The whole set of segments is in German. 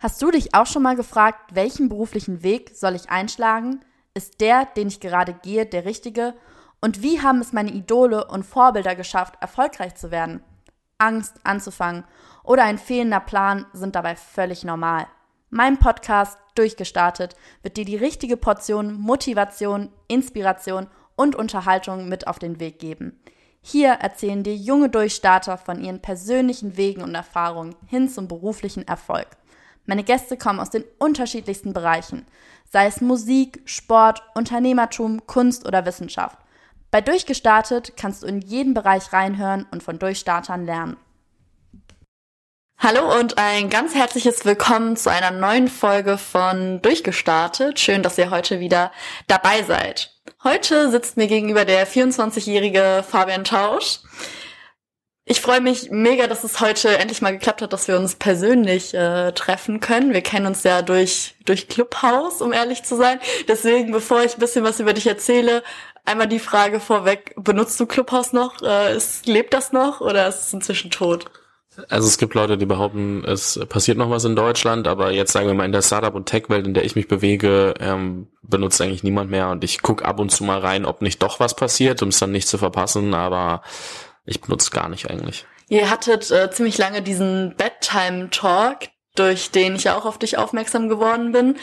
Hast du dich auch schon mal gefragt, welchen beruflichen Weg soll ich einschlagen? Ist der, den ich gerade gehe, der richtige? Und wie haben es meine Idole und Vorbilder geschafft, erfolgreich zu werden? Angst anzufangen oder ein fehlender Plan sind dabei völlig normal. Mein Podcast Durchgestartet wird dir die richtige Portion Motivation, Inspiration und Unterhaltung mit auf den Weg geben. Hier erzählen dir junge Durchstarter von ihren persönlichen Wegen und Erfahrungen hin zum beruflichen Erfolg. Meine Gäste kommen aus den unterschiedlichsten Bereichen, sei es Musik, Sport, Unternehmertum, Kunst oder Wissenschaft. Bei Durchgestartet kannst du in jeden Bereich reinhören und von Durchstartern lernen. Hallo und ein ganz herzliches Willkommen zu einer neuen Folge von Durchgestartet. Schön, dass ihr heute wieder dabei seid. Heute sitzt mir gegenüber der 24-jährige Fabian Tausch. Ich freue mich mega, dass es heute endlich mal geklappt hat, dass wir uns persönlich äh, treffen können. Wir kennen uns ja durch, durch Clubhouse, um ehrlich zu sein. Deswegen, bevor ich ein bisschen was über dich erzähle, einmal die Frage vorweg, benutzt du Clubhouse noch? Äh, ist, lebt das noch oder ist es inzwischen tot? Also es gibt Leute, die behaupten, es passiert noch was in Deutschland, aber jetzt sagen wir mal in der Startup- und Tech-Welt, in der ich mich bewege, ähm, benutzt eigentlich niemand mehr und ich gucke ab und zu mal rein, ob nicht doch was passiert, um es dann nicht zu verpassen, aber ich benutze gar nicht eigentlich. Ihr hattet äh, ziemlich lange diesen Bedtime-Talk, durch den ich ja auch auf dich aufmerksam geworden bin.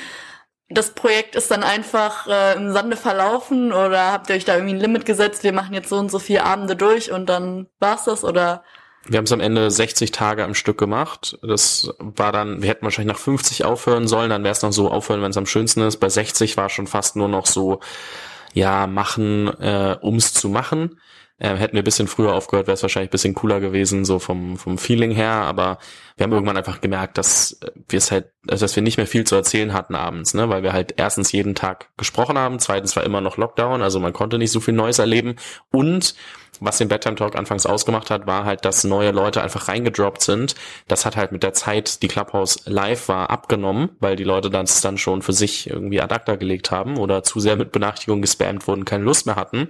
Das Projekt ist dann einfach äh, im Sande verlaufen oder habt ihr euch da irgendwie ein Limit gesetzt, wir machen jetzt so und so vier Abende durch und dann war's das oder wir haben es am Ende 60 Tage am Stück gemacht. Das war dann, wir hätten wahrscheinlich nach 50 aufhören sollen, dann wäre es noch so aufhören, wenn es am schönsten ist. Bei 60 war schon fast nur noch so, ja, machen, äh, ums zu machen. Äh, hätten wir ein bisschen früher aufgehört, wäre es wahrscheinlich ein bisschen cooler gewesen, so vom, vom Feeling her. Aber wir haben irgendwann einfach gemerkt, dass wir es halt, also dass wir nicht mehr viel zu erzählen hatten abends, ne? Weil wir halt erstens jeden Tag gesprochen haben, zweitens war immer noch Lockdown, also man konnte nicht so viel Neues erleben. Und was den Bedtime Talk anfangs ausgemacht hat, war halt, dass neue Leute einfach reingedroppt sind. Das hat halt mit der Zeit, die Clubhouse live war, abgenommen, weil die Leute dann dann schon für sich irgendwie ad acta gelegt haben oder zu sehr mit Benachrichtigungen gespammt wurden, keine Lust mehr hatten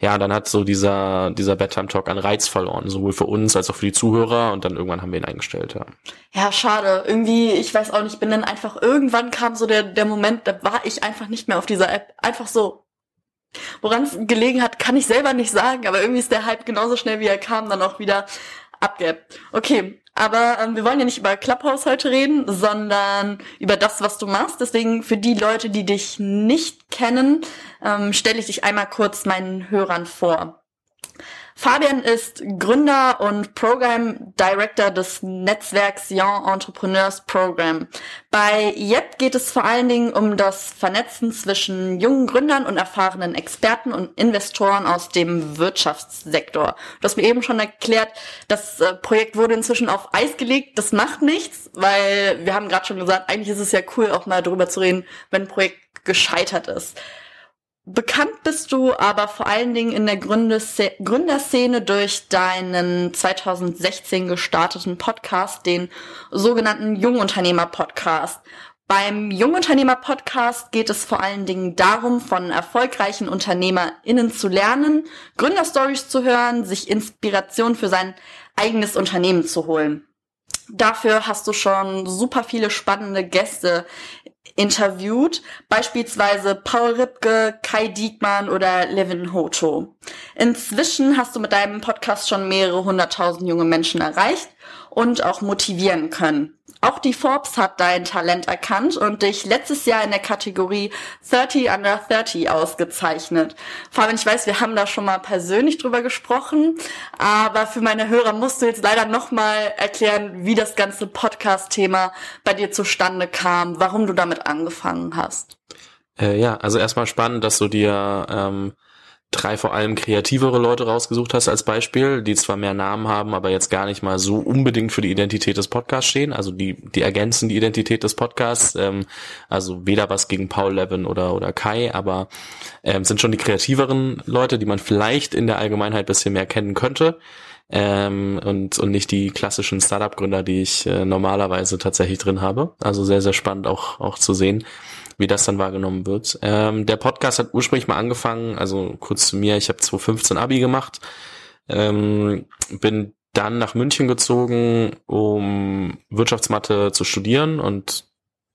ja, dann hat so dieser, dieser Bedtime Talk an Reiz verloren, sowohl für uns als auch für die Zuhörer und dann irgendwann haben wir ihn eingestellt, ja. Ja, schade. Irgendwie, ich weiß auch nicht, bin dann einfach, irgendwann kam so der, der Moment, da war ich einfach nicht mehr auf dieser App. Einfach so. Woran es gelegen hat, kann ich selber nicht sagen, aber irgendwie ist der Hype genauso schnell wie er kam, dann auch wieder abgeappt. Okay, aber ähm, wir wollen ja nicht über Clubhouse heute reden, sondern über das, was du machst. Deswegen für die Leute, die dich nicht kennen, ähm, stelle ich dich einmal kurz meinen Hörern vor. Fabian ist Gründer und Program Director des Netzwerks Young Entrepreneurs Program. Bei YEP geht es vor allen Dingen um das Vernetzen zwischen jungen Gründern und erfahrenen Experten und Investoren aus dem Wirtschaftssektor. Du hast mir eben schon erklärt, das äh, Projekt wurde inzwischen auf Eis gelegt. Das macht nichts, weil wir haben gerade schon gesagt, eigentlich ist es ja cool, auch mal darüber zu reden, wenn ein Projekt gescheitert ist. Bekannt bist du aber vor allen Dingen in der Gründerszene durch deinen 2016 gestarteten Podcast, den sogenannten Jungunternehmer-Podcast. Beim Jungunternehmer-Podcast geht es vor allen Dingen darum, von erfolgreichen UnternehmerInnen zu lernen, Gründerstories zu hören, sich Inspiration für sein eigenes Unternehmen zu holen. Dafür hast du schon super viele spannende Gäste interviewt, beispielsweise Paul Ripke, Kai Diekmann oder Levin Hoto. Inzwischen hast du mit deinem Podcast schon mehrere hunderttausend junge Menschen erreicht und auch motivieren können. Auch die Forbes hat dein Talent erkannt und dich letztes Jahr in der Kategorie 30 Under 30 ausgezeichnet. Fabian, ich weiß, wir haben da schon mal persönlich drüber gesprochen, aber für meine Hörer musst du jetzt leider nochmal erklären, wie das ganze Podcast-Thema bei dir zustande kam, warum du damit angefangen hast. Äh, ja, also erstmal spannend, dass du dir ähm, drei vor allem kreativere Leute rausgesucht hast als Beispiel, die zwar mehr Namen haben, aber jetzt gar nicht mal so unbedingt für die Identität des Podcasts stehen. Also die, die ergänzen die Identität des Podcasts. Ähm, also weder was gegen Paul Levin oder, oder Kai, aber ähm, sind schon die kreativeren Leute, die man vielleicht in der Allgemeinheit bisschen mehr kennen könnte. Ähm, und, und nicht die klassischen Startup-Gründer, die ich äh, normalerweise tatsächlich drin habe. Also sehr, sehr spannend auch, auch zu sehen wie das dann wahrgenommen wird. Ähm, der Podcast hat ursprünglich mal angefangen, also kurz zu mir, ich habe 2015 Abi gemacht, ähm, bin dann nach München gezogen, um Wirtschaftsmathe zu studieren und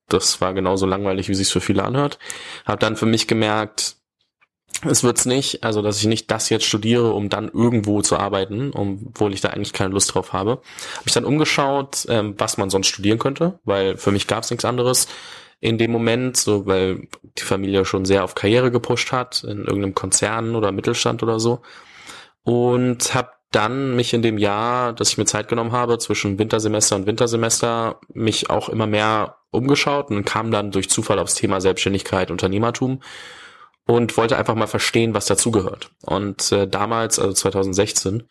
das war genauso langweilig, wie sich für viele anhört. Habe dann für mich gemerkt, es wird's nicht, also dass ich nicht das jetzt studiere, um dann irgendwo zu arbeiten, obwohl ich da eigentlich keine Lust drauf habe. Habe ich dann umgeschaut, ähm, was man sonst studieren könnte, weil für mich gab's nichts anderes in dem Moment, so weil die Familie schon sehr auf Karriere gepusht hat, in irgendeinem Konzern oder Mittelstand oder so. Und habe dann mich in dem Jahr, dass ich mir Zeit genommen habe, zwischen Wintersemester und Wintersemester, mich auch immer mehr umgeschaut und kam dann durch Zufall aufs Thema Selbstständigkeit, Unternehmertum und wollte einfach mal verstehen, was dazugehört. Und äh, damals, also 2016,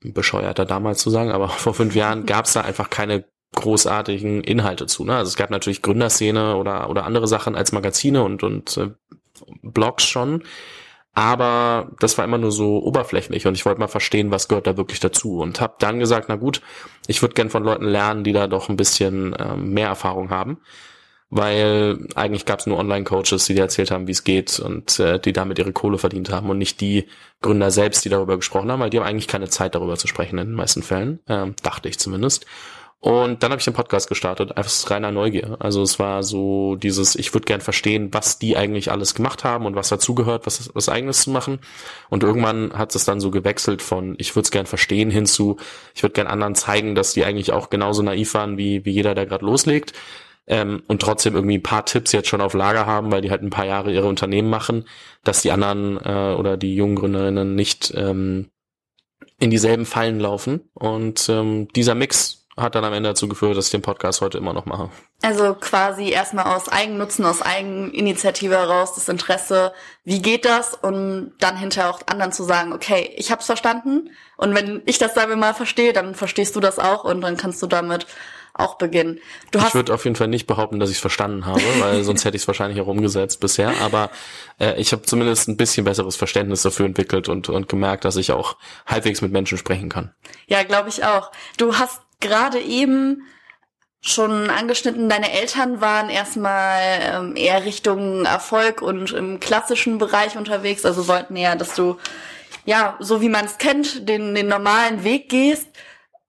bescheuerter damals zu sagen, aber vor fünf Jahren gab es da einfach keine großartigen Inhalte zu. Ne? Also es gab natürlich Gründerszene oder oder andere Sachen als Magazine und und äh, Blogs schon, aber das war immer nur so oberflächlich und ich wollte mal verstehen, was gehört da wirklich dazu und habe dann gesagt, na gut, ich würde gern von Leuten lernen, die da doch ein bisschen äh, mehr Erfahrung haben weil eigentlich gab es nur Online-Coaches, die dir erzählt haben, wie es geht und äh, die damit ihre Kohle verdient haben und nicht die Gründer selbst, die darüber gesprochen haben, weil die haben eigentlich keine Zeit darüber zu sprechen in den meisten Fällen, ähm, dachte ich zumindest. Und dann habe ich den Podcast gestartet, einfach reiner Neugier. Also es war so dieses, ich würde gern verstehen, was die eigentlich alles gemacht haben und was dazugehört, was, was eigenes zu machen. Und irgendwann hat es dann so gewechselt von, ich würde es gern verstehen, hinzu, ich würde gern anderen zeigen, dass die eigentlich auch genauso naiv waren wie, wie jeder, der gerade loslegt ähm, und trotzdem irgendwie ein paar Tipps jetzt schon auf Lager haben, weil die halt ein paar Jahre ihre Unternehmen machen, dass die anderen äh, oder die jungen Gründerinnen nicht ähm, in dieselben Fallen laufen. Und ähm, dieser Mix hat dann am Ende dazu geführt, dass ich den Podcast heute immer noch mache. Also quasi erstmal aus Eigennutzen, aus Eigeninitiative heraus, das Interesse, wie geht das? Und dann hinterher auch anderen zu sagen, okay, ich hab's verstanden. Und wenn ich das, sagen wir mal, verstehe, dann verstehst du das auch und dann kannst du damit auch beginnen. Du ich würde auf jeden Fall nicht behaupten, dass ich es verstanden habe, weil sonst hätte ich es wahrscheinlich auch umgesetzt bisher. Aber äh, ich habe zumindest ein bisschen besseres Verständnis dafür entwickelt und, und gemerkt, dass ich auch halbwegs mit Menschen sprechen kann. Ja, glaube ich auch. Du hast gerade eben schon angeschnitten, deine Eltern waren erstmal ähm, eher Richtung Erfolg und im klassischen Bereich unterwegs, also wollten eher, dass du ja, so wie man es kennt, den, den normalen Weg gehst.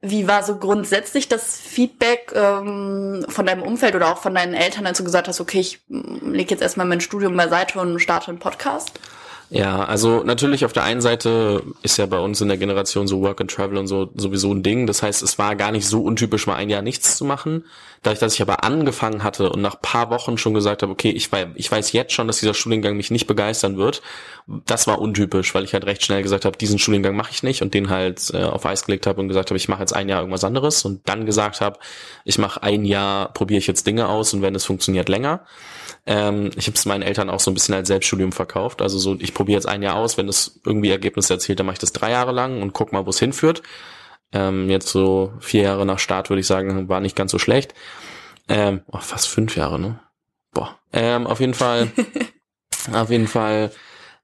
Wie war so grundsätzlich das Feedback ähm, von deinem Umfeld oder auch von deinen Eltern, als du gesagt hast, okay, ich mm, lege jetzt erstmal mein Studium beiseite und starte einen Podcast? Ja, also natürlich auf der einen Seite ist ja bei uns in der Generation so Work and Travel und so sowieso ein Ding. Das heißt, es war gar nicht so untypisch, mal ein Jahr nichts zu machen. Dadurch, dass ich aber angefangen hatte und nach paar Wochen schon gesagt habe, okay, ich weiß, ich weiß jetzt schon, dass dieser Studiengang mich nicht begeistern wird. Das war untypisch, weil ich halt recht schnell gesagt habe, diesen Studiengang mache ich nicht und den halt äh, auf Eis gelegt habe und gesagt habe, ich mache jetzt ein Jahr irgendwas anderes und dann gesagt habe, ich mache ein Jahr, probiere ich jetzt Dinge aus und wenn es funktioniert, länger. Ähm, ich habe es meinen Eltern auch so ein bisschen als Selbststudium verkauft. Also so, ich probiere jetzt ein Jahr aus, wenn es irgendwie Ergebnisse erzielt, dann mache ich das drei Jahre lang und guck mal, wo es hinführt. Ähm, jetzt so vier Jahre nach Start würde ich sagen, war nicht ganz so schlecht. Ähm, oh, fast fünf Jahre, ne? Boah. Ähm, auf jeden Fall, auf jeden Fall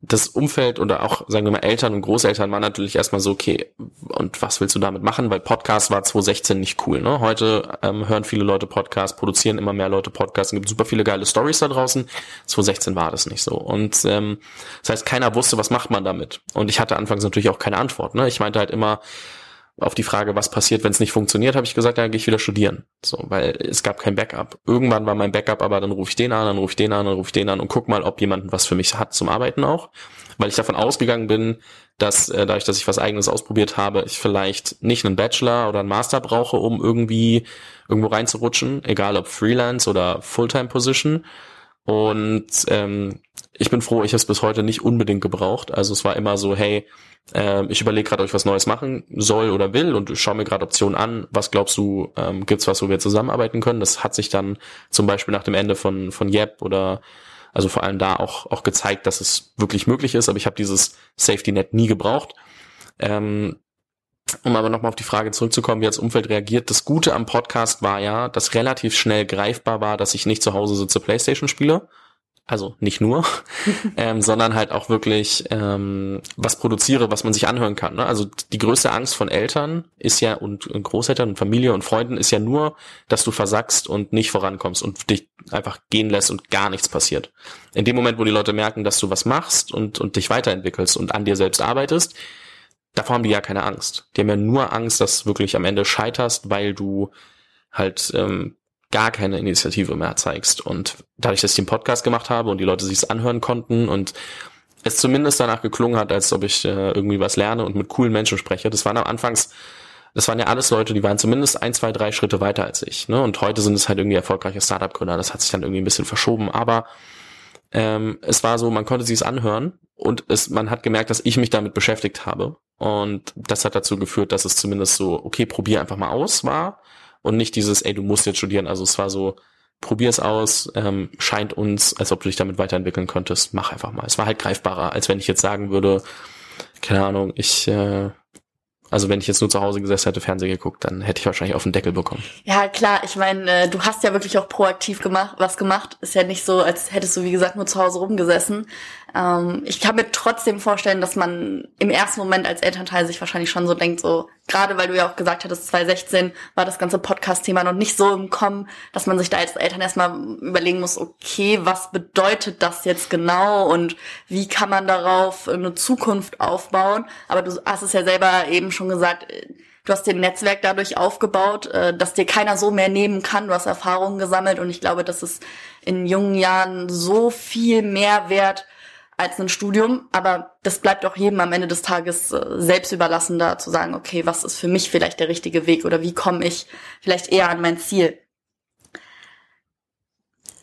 das Umfeld oder auch, sagen wir mal, Eltern und Großeltern waren natürlich erstmal so, okay, und was willst du damit machen? Weil Podcast war 2016 nicht cool. Ne? Heute ähm, hören viele Leute Podcasts, produzieren immer mehr Leute Podcasts, es gibt super viele geile Stories da draußen. 2016 war das nicht so. Und ähm, das heißt, keiner wusste, was macht man damit. Und ich hatte anfangs natürlich auch keine Antwort. Ne? Ich meinte halt immer, auf die Frage, was passiert, wenn es nicht funktioniert, habe ich gesagt, dann gehe ich wieder studieren. So, weil es gab kein Backup. Irgendwann war mein Backup, aber dann rufe ich den an, dann rufe ich den an, dann rufe ich den an und guck mal, ob jemand was für mich hat zum Arbeiten auch. Weil ich davon ausgegangen bin, dass äh, dadurch, dass ich was eigenes ausprobiert habe, ich vielleicht nicht einen Bachelor oder einen Master brauche, um irgendwie irgendwo reinzurutschen, egal ob Freelance oder Fulltime Position. Und ähm, ich bin froh, ich habe es bis heute nicht unbedingt gebraucht. Also es war immer so, hey, äh, ich überlege gerade, ob ich was Neues machen soll oder will und schaue mir gerade Optionen an. Was glaubst du, ähm, gibt's was, wo wir zusammenarbeiten können? Das hat sich dann zum Beispiel nach dem Ende von von Yep oder also vor allem da auch auch gezeigt, dass es wirklich möglich ist. Aber ich habe dieses Safety Net nie gebraucht. Ähm, um aber nochmal auf die Frage zurückzukommen, wie das Umfeld reagiert. Das Gute am Podcast war ja, dass relativ schnell greifbar war, dass ich nicht zu Hause sitze, Playstation spiele, also nicht nur, ähm, sondern halt auch wirklich ähm, was produziere, was man sich anhören kann. Ne? Also die größte Angst von Eltern ist ja und, und Großeltern und Familie und Freunden ist ja nur, dass du versackst und nicht vorankommst und dich einfach gehen lässt und gar nichts passiert. In dem Moment, wo die Leute merken, dass du was machst und, und dich weiterentwickelst und an dir selbst arbeitest, davor haben die ja keine Angst. Die haben ja nur Angst, dass du wirklich am Ende scheiterst, weil du halt ähm, gar keine Initiative mehr zeigst. Und dadurch, dass ich den Podcast gemacht habe und die Leute sich es anhören konnten und es zumindest danach geklungen hat, als ob ich äh, irgendwie was lerne und mit coolen Menschen spreche. Das waren am Anfangs, das waren ja alles Leute, die waren zumindest ein, zwei, drei Schritte weiter als ich. Ne? Und heute sind es halt irgendwie erfolgreiche Startup-Gründer. Das hat sich dann irgendwie ein bisschen verschoben. Aber ähm, es war so, man konnte sich es anhören und es, man hat gemerkt, dass ich mich damit beschäftigt habe. Und das hat dazu geführt, dass es zumindest so, okay, probier einfach mal aus war und nicht dieses, ey, du musst jetzt studieren. Also es war so, probier es aus, ähm, scheint uns, als ob du dich damit weiterentwickeln könntest, mach einfach mal. Es war halt greifbarer, als wenn ich jetzt sagen würde, keine Ahnung, ich äh, also wenn ich jetzt nur zu Hause gesessen hätte, Fernsehen geguckt, dann hätte ich wahrscheinlich auf den Deckel bekommen. Ja, klar. Ich meine, äh, du hast ja wirklich auch proaktiv gemacht, was gemacht. Ist ja nicht so, als hättest du, wie gesagt, nur zu Hause rumgesessen. Ähm, ich kann mir trotzdem vorstellen, dass man im ersten Moment als Elternteil sich wahrscheinlich schon so denkt, so, gerade weil du ja auch gesagt hattest, 2016 war das ganze Podcast-Thema noch nicht so im Kommen, dass man sich da als Eltern erstmal überlegen muss, okay, was bedeutet das jetzt genau und wie kann man darauf eine Zukunft aufbauen? Aber du hast es ja selber eben schon gesagt, du hast dir ein Netzwerk dadurch aufgebaut, äh, dass dir keiner so mehr nehmen kann. Du hast Erfahrungen gesammelt und ich glaube, das ist in jungen Jahren so viel mehr wert, als ein Studium, aber das bleibt auch jedem am Ende des Tages äh, selbst überlassen, da zu sagen, okay, was ist für mich vielleicht der richtige Weg oder wie komme ich vielleicht eher an mein Ziel.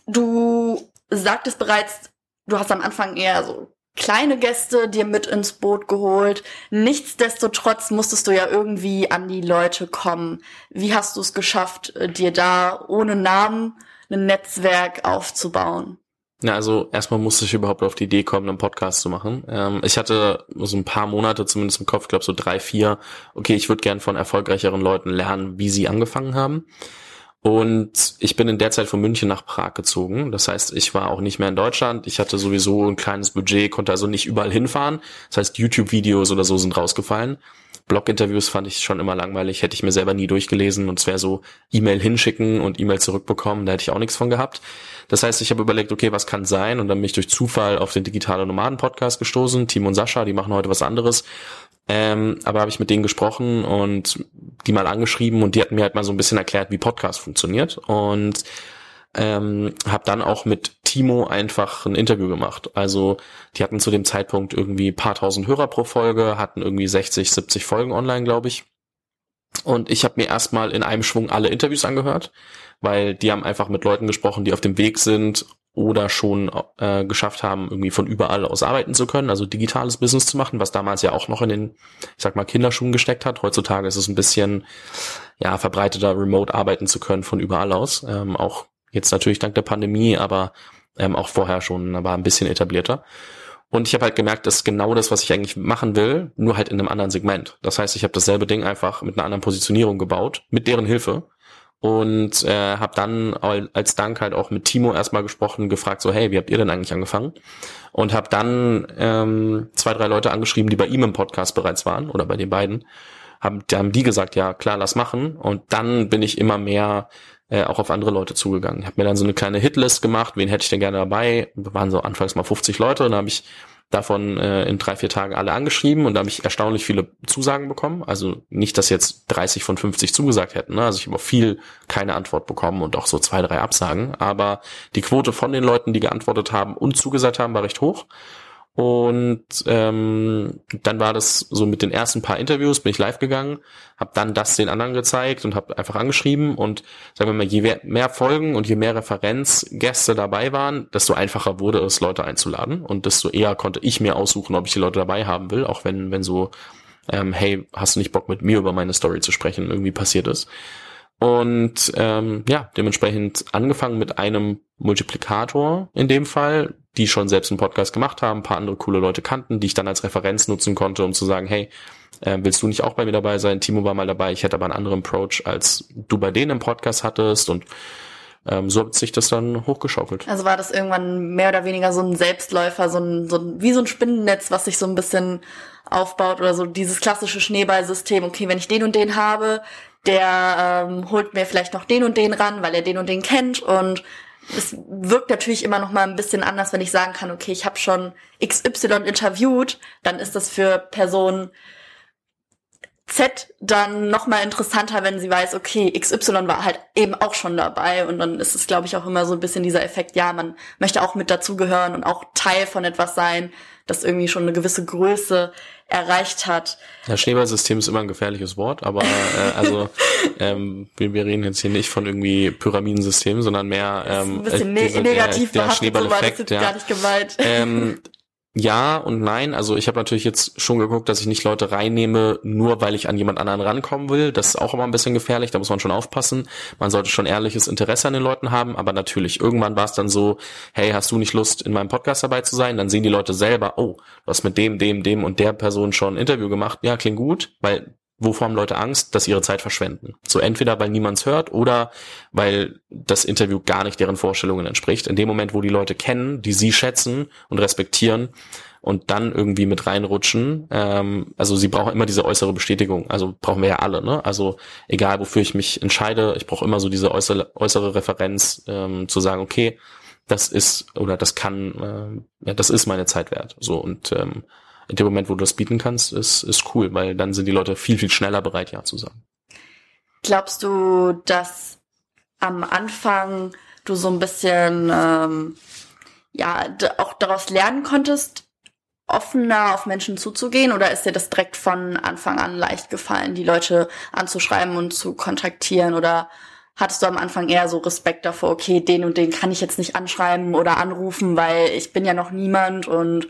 Du sagtest bereits, du hast am Anfang eher so kleine Gäste dir mit ins Boot geholt. Nichtsdestotrotz musstest du ja irgendwie an die Leute kommen. Wie hast du es geschafft, äh, dir da ohne Namen ein Netzwerk aufzubauen? Ja, also erstmal musste ich überhaupt auf die Idee kommen, einen Podcast zu machen. Ähm, ich hatte so ein paar Monate zumindest im Kopf, glaube so drei, vier, okay, ich würde gern von erfolgreicheren Leuten lernen, wie sie angefangen haben. Und ich bin in der Zeit von München nach Prag gezogen. Das heißt, ich war auch nicht mehr in Deutschland. Ich hatte sowieso ein kleines Budget, konnte also nicht überall hinfahren. Das heißt, YouTube-Videos oder so sind rausgefallen. Blog-Interviews fand ich schon immer langweilig, hätte ich mir selber nie durchgelesen und es wäre so E-Mail hinschicken und E-Mail zurückbekommen, da hätte ich auch nichts von gehabt. Das heißt, ich habe überlegt, okay, was kann sein und dann bin ich durch Zufall auf den Digitale Nomaden Podcast gestoßen. Tim und Sascha, die machen heute was anderes. Ähm, aber habe ich mit denen gesprochen und die mal angeschrieben und die hatten mir halt mal so ein bisschen erklärt, wie Podcast funktioniert und ähm, habe dann auch mit Timo einfach ein Interview gemacht. Also die hatten zu dem Zeitpunkt irgendwie paar tausend Hörer pro Folge, hatten irgendwie 60, 70 Folgen online, glaube ich. Und ich habe mir erstmal in einem Schwung alle Interviews angehört, weil die haben einfach mit Leuten gesprochen, die auf dem Weg sind oder schon äh, geschafft haben, irgendwie von überall aus arbeiten zu können, also digitales Business zu machen, was damals ja auch noch in den, ich sag mal, Kinderschuhen gesteckt hat. Heutzutage ist es ein bisschen ja verbreiteter, remote arbeiten zu können von überall aus. Ähm, auch jetzt natürlich dank der Pandemie, aber ähm, auch vorher schon, aber ein bisschen etablierter. Und ich habe halt gemerkt, dass genau das, was ich eigentlich machen will, nur halt in einem anderen Segment. Das heißt, ich habe dasselbe Ding einfach mit einer anderen Positionierung gebaut, mit deren Hilfe und äh, habe dann als Dank halt auch mit Timo erstmal gesprochen, gefragt so, hey, wie habt ihr denn eigentlich angefangen? Und habe dann ähm, zwei, drei Leute angeschrieben, die bei ihm im Podcast bereits waren oder bei den beiden. Haben, haben die gesagt, ja klar, lass machen. Und dann bin ich immer mehr äh, auch auf andere Leute zugegangen. Ich habe mir dann so eine kleine Hitlist gemacht, wen hätte ich denn gerne dabei? Wir waren so anfangs mal 50 Leute und dann habe ich davon äh, in drei, vier Tagen alle angeschrieben und da habe ich erstaunlich viele Zusagen bekommen. Also nicht, dass jetzt 30 von 50 zugesagt hätten. Ne? Also ich habe auf viel keine Antwort bekommen und auch so zwei, drei Absagen. Aber die Quote von den Leuten, die geantwortet haben und zugesagt haben, war recht hoch. Und ähm, dann war das so mit den ersten paar Interviews, bin ich live gegangen, habe dann das den anderen gezeigt und habe einfach angeschrieben. Und sagen wir mal, je mehr Folgen und je mehr Referenzgäste dabei waren, desto einfacher wurde es, Leute einzuladen. Und desto eher konnte ich mir aussuchen, ob ich die Leute dabei haben will, auch wenn, wenn so, ähm, hey, hast du nicht Bock mit mir über meine Story zu sprechen, irgendwie passiert ist. Und ähm, ja, dementsprechend angefangen mit einem Multiplikator in dem Fall, die schon selbst einen Podcast gemacht haben, ein paar andere coole Leute kannten, die ich dann als Referenz nutzen konnte, um zu sagen, hey, äh, willst du nicht auch bei mir dabei sein? Timo war mal dabei, ich hätte aber einen anderen Approach, als du bei denen im Podcast hattest und ähm, so hat sich das dann hochgeschaukelt. Also war das irgendwann mehr oder weniger so ein Selbstläufer, so ein, so ein wie so ein Spinnennetz, was sich so ein bisschen aufbaut oder so dieses klassische Schneeballsystem. Okay, wenn ich den und den habe, der ähm, holt mir vielleicht noch den und den ran, weil er den und den kennt und es wirkt natürlich immer noch mal ein bisschen anders, wenn ich sagen kann, okay, ich habe schon XY interviewt, dann ist das für Personen Z dann nochmal interessanter, wenn sie weiß, okay, XY war halt eben auch schon dabei und dann ist es, glaube ich, auch immer so ein bisschen dieser Effekt, ja, man möchte auch mit dazugehören und auch Teil von etwas sein, das irgendwie schon eine gewisse Größe erreicht hat. Ja, Schneeballsystem ist immer ein gefährliches Wort, aber äh, also ähm, wir, wir reden jetzt hier nicht von irgendwie Pyramidensystem, sondern mehr ähm, ein bisschen äh, diese, negativ der, der Schneeballeffekt, so war das ja. gar nicht gemeint. Ähm, ja und nein. Also ich habe natürlich jetzt schon geguckt, dass ich nicht Leute reinnehme, nur weil ich an jemand anderen rankommen will. Das ist auch immer ein bisschen gefährlich, da muss man schon aufpassen. Man sollte schon ehrliches Interesse an den Leuten haben, aber natürlich, irgendwann war es dann so, hey, hast du nicht Lust, in meinem Podcast dabei zu sein? Dann sehen die Leute selber, oh, du hast mit dem, dem, dem und der Person schon ein Interview gemacht. Ja, klingt gut, weil wovor haben Leute Angst, dass ihre Zeit verschwenden. So entweder weil niemand hört oder weil das Interview gar nicht deren Vorstellungen entspricht. In dem Moment, wo die Leute kennen, die sie schätzen und respektieren und dann irgendwie mit reinrutschen, ähm, also sie brauchen immer diese äußere Bestätigung. Also brauchen wir ja alle, ne? Also egal wofür ich mich entscheide, ich brauche immer so diese äußere, äußere Referenz ähm, zu sagen, okay, das ist oder das kann, äh, ja, das ist meine Zeit wert. So und ähm, in dem Moment, wo du das bieten kannst, ist, ist cool, weil dann sind die Leute viel, viel schneller bereit, ja zu sagen. Glaubst du, dass am Anfang du so ein bisschen ähm, ja auch daraus lernen konntest, offener auf Menschen zuzugehen oder ist dir das direkt von Anfang an leicht gefallen, die Leute anzuschreiben und zu kontaktieren oder hattest du am Anfang eher so Respekt davor, okay, den und den kann ich jetzt nicht anschreiben oder anrufen, weil ich bin ja noch niemand und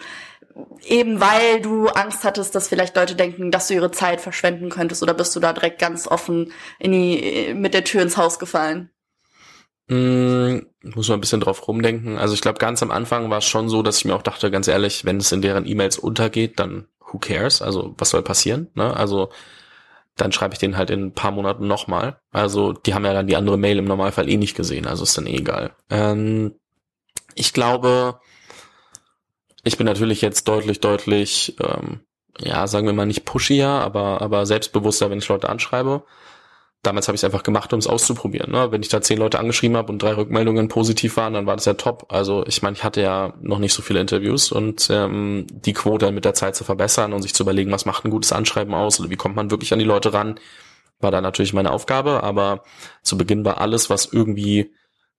eben weil du Angst hattest, dass vielleicht Leute denken, dass du ihre Zeit verschwenden könntest oder bist du da direkt ganz offen in die, mit der Tür ins Haus gefallen? Mm, muss man ein bisschen drauf rumdenken. Also ich glaube, ganz am Anfang war es schon so, dass ich mir auch dachte, ganz ehrlich, wenn es in deren E-Mails untergeht, dann who cares? Also was soll passieren? Ne? Also dann schreibe ich den halt in ein paar Monaten nochmal. Also die haben ja dann die andere Mail im Normalfall eh nicht gesehen, also ist dann eh egal. Ähm, ich glaube, ich bin natürlich jetzt deutlich, deutlich, ähm, ja, sagen wir mal nicht pushier, aber, aber selbstbewusster, wenn ich Leute anschreibe. Damals habe ich es einfach gemacht, um es auszuprobieren. Ne? Wenn ich da zehn Leute angeschrieben habe und drei Rückmeldungen positiv waren, dann war das ja top. Also ich meine, ich hatte ja noch nicht so viele Interviews und ähm, die Quote mit der Zeit zu verbessern und sich zu überlegen, was macht ein gutes Anschreiben aus oder wie kommt man wirklich an die Leute ran, war da natürlich meine Aufgabe. Aber zu Beginn war alles, was irgendwie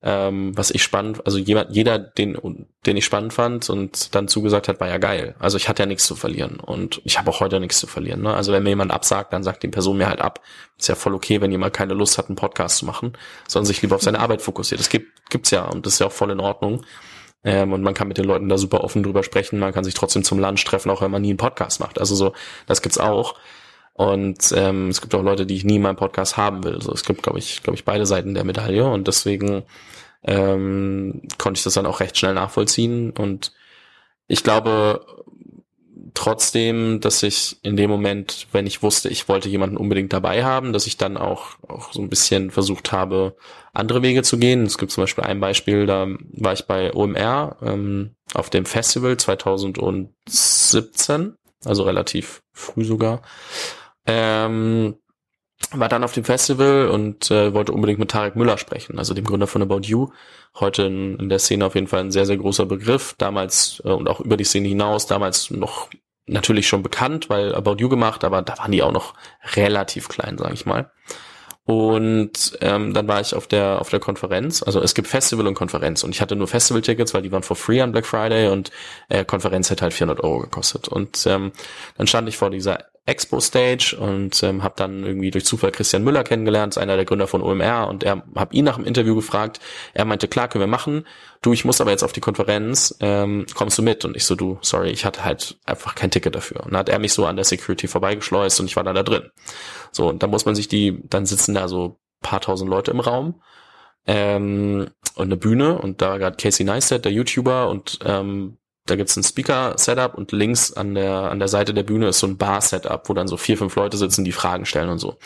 ähm, was ich spannend, also jemand, jeder, den, den ich spannend fand und dann zugesagt hat, war ja geil. Also ich hatte ja nichts zu verlieren und ich habe auch heute nichts zu verlieren. Ne? Also wenn mir jemand absagt, dann sagt die Person mir halt ab. Ist ja voll okay, wenn jemand keine Lust hat, einen Podcast zu machen, sondern sich lieber auf seine Arbeit fokussiert. Das gibt, gibt's ja und das ist ja auch voll in Ordnung. Ähm, und man kann mit den Leuten da super offen drüber sprechen. Man kann sich trotzdem zum Lunch treffen, auch wenn man nie einen Podcast macht. Also so, das gibt's auch. Und ähm, es gibt auch Leute, die ich nie in meinem Podcast haben will. So, es gibt, glaube ich, glaube ich, beide Seiten der Medaille. Und deswegen ähm, konnte ich das dann auch recht schnell nachvollziehen. Und ich glaube trotzdem, dass ich in dem Moment, wenn ich wusste, ich wollte jemanden unbedingt dabei haben, dass ich dann auch, auch so ein bisschen versucht habe, andere Wege zu gehen. Es gibt zum Beispiel ein Beispiel, da war ich bei OMR ähm, auf dem Festival 2017, also relativ früh sogar. Ähm, war dann auf dem Festival und äh, wollte unbedingt mit Tarek Müller sprechen, also dem Gründer von About You. Heute in, in der Szene auf jeden Fall ein sehr, sehr großer Begriff. Damals äh, und auch über die Szene hinaus, damals noch natürlich schon bekannt, weil About You gemacht, aber da waren die auch noch relativ klein, sage ich mal. Und ähm, dann war ich auf der auf der Konferenz. Also es gibt Festival und Konferenz und ich hatte nur Festival-Tickets, weil die waren for free an Black Friday und äh, Konferenz hätte halt 400 Euro gekostet. Und ähm, dann stand ich vor dieser Expo Stage und ähm, habe dann irgendwie durch Zufall Christian Müller kennengelernt, ist einer der Gründer von OMR und er habe ihn nach dem Interview gefragt. Er meinte, klar, können wir machen. Du, ich muss aber jetzt auf die Konferenz, ähm, kommst du mit? Und ich so, du, sorry, ich hatte halt einfach kein Ticket dafür. Und dann hat er mich so an der Security vorbeigeschleust und ich war dann da drin. So, und dann muss man sich die, dann sitzen da so paar tausend Leute im Raum ähm, und eine Bühne und da gerade Casey Neistat, der YouTuber und ähm, da gibt's ein Speaker-Setup und links an der, an der Seite der Bühne ist so ein Bar-Setup, wo dann so vier, fünf Leute sitzen, die Fragen stellen und so.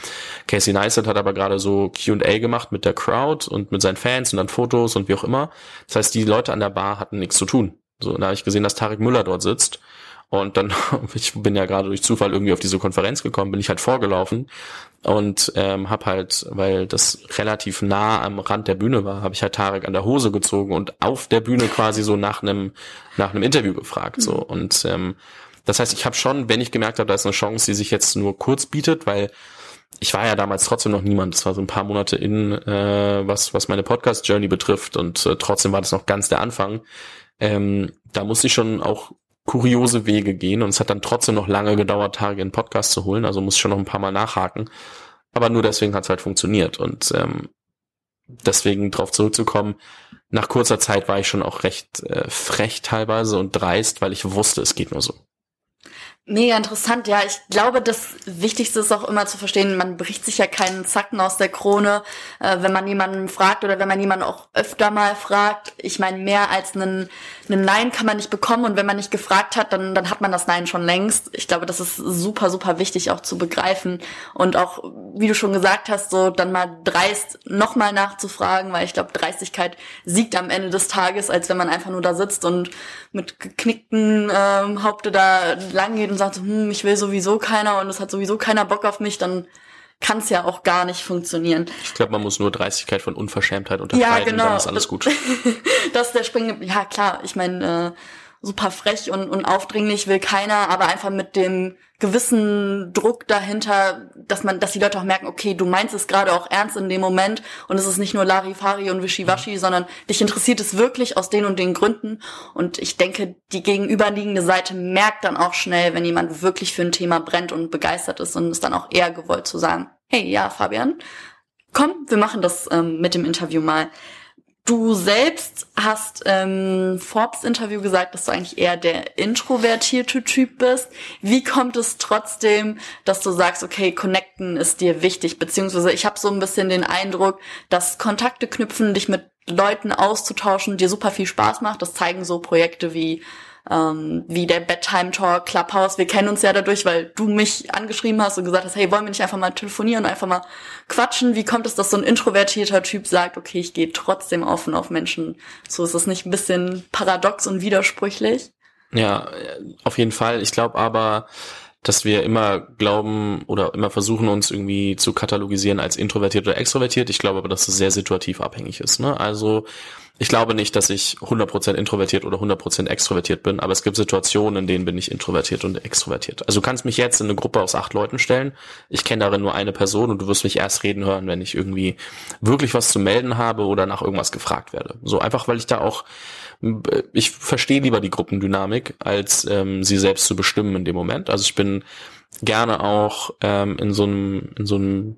Casey Neistat hat aber gerade so Q&A gemacht mit der Crowd und mit seinen Fans und dann Fotos und wie auch immer. Das heißt, die Leute an der Bar hatten nichts zu tun. So, da habe ich gesehen, dass Tarek Müller dort sitzt und dann, ich bin ja gerade durch Zufall irgendwie auf diese Konferenz gekommen, bin ich halt vorgelaufen und ähm, habe halt, weil das relativ nah am Rand der Bühne war, habe ich halt Tarek an der Hose gezogen und auf der Bühne quasi so nach einem nach einem Interview gefragt. So und ähm, Das heißt, ich habe schon, wenn ich gemerkt habe, da ist eine Chance, die sich jetzt nur kurz bietet, weil ich war ja damals trotzdem noch niemand. Das war so ein paar Monate in, äh, was, was meine Podcast-Journey betrifft und äh, trotzdem war das noch ganz der Anfang. Ähm, da musste ich schon auch kuriose Wege gehen und es hat dann trotzdem noch lange gedauert, Tage in Podcast zu holen. Also muss ich schon noch ein paar Mal nachhaken. Aber nur deswegen hat es halt funktioniert. Und ähm, deswegen drauf zurückzukommen, nach kurzer Zeit war ich schon auch recht äh, frech teilweise und dreist, weil ich wusste, es geht nur so. Mega interessant, ja. Ich glaube, das Wichtigste ist auch immer zu verstehen, man bricht sich ja keinen Zacken aus der Krone, äh, wenn man jemanden fragt oder wenn man jemanden auch öfter mal fragt. Ich meine, mehr als einen, einen Nein kann man nicht bekommen und wenn man nicht gefragt hat, dann, dann hat man das Nein schon längst. Ich glaube, das ist super, super wichtig auch zu begreifen und auch, wie du schon gesagt hast, so dann mal dreist nochmal nachzufragen, weil ich glaube, Dreistigkeit siegt am Ende des Tages, als wenn man einfach nur da sitzt und mit geknickten ähm, Haupte da lang geht und sagt, hm, ich will sowieso keiner und es hat sowieso keiner Bock auf mich, dann kann es ja auch gar nicht funktionieren. Ich glaube, man muss nur Dreistigkeit von Unverschämtheit unterscheiden, ja, genau. dann ist alles gut. das ist der springende, ja klar, ich meine, äh, super frech und, und aufdringlich will keiner, aber einfach mit dem gewissen Druck dahinter, dass man, dass die Leute auch merken, okay, du meinst es gerade auch ernst in dem Moment und es ist nicht nur Larifari und Wischiwaschi, sondern dich interessiert es wirklich aus den und den Gründen. Und ich denke, die gegenüberliegende Seite merkt dann auch schnell, wenn jemand wirklich für ein Thema brennt und begeistert ist und ist dann auch eher gewollt zu sagen, hey, ja, Fabian, komm, wir machen das ähm, mit dem Interview mal. Du selbst hast ähm, Forbes Interview gesagt, dass du eigentlich eher der introvertierte Typ bist. Wie kommt es trotzdem, dass du sagst, okay, connecten ist dir wichtig, beziehungsweise ich habe so ein bisschen den Eindruck, dass Kontakte knüpfen, dich mit Leuten auszutauschen, dir super viel Spaß macht. Das zeigen so Projekte wie ähm, wie der Bedtime Talk Clubhouse. Wir kennen uns ja dadurch, weil du mich angeschrieben hast und gesagt hast, hey, wollen wir nicht einfach mal telefonieren und einfach mal quatschen? Wie kommt es, dass so ein introvertierter Typ sagt, okay, ich gehe trotzdem offen auf Menschen? So ist das nicht ein bisschen paradox und widersprüchlich? Ja, auf jeden Fall. Ich glaube aber, dass wir immer glauben oder immer versuchen, uns irgendwie zu katalogisieren als introvertiert oder extrovertiert. Ich glaube aber, dass es sehr situativ abhängig ist. Ne? Also ich glaube nicht, dass ich 100% introvertiert oder 100% extrovertiert bin, aber es gibt Situationen, in denen bin ich introvertiert und extrovertiert. Also du kannst mich jetzt in eine Gruppe aus acht Leuten stellen. Ich kenne darin nur eine Person und du wirst mich erst reden hören, wenn ich irgendwie wirklich was zu melden habe oder nach irgendwas gefragt werde. So einfach, weil ich da auch, ich verstehe lieber die Gruppendynamik, als ähm, sie selbst zu bestimmen in dem Moment. Also ich bin gerne auch ähm, in so einem, in so einem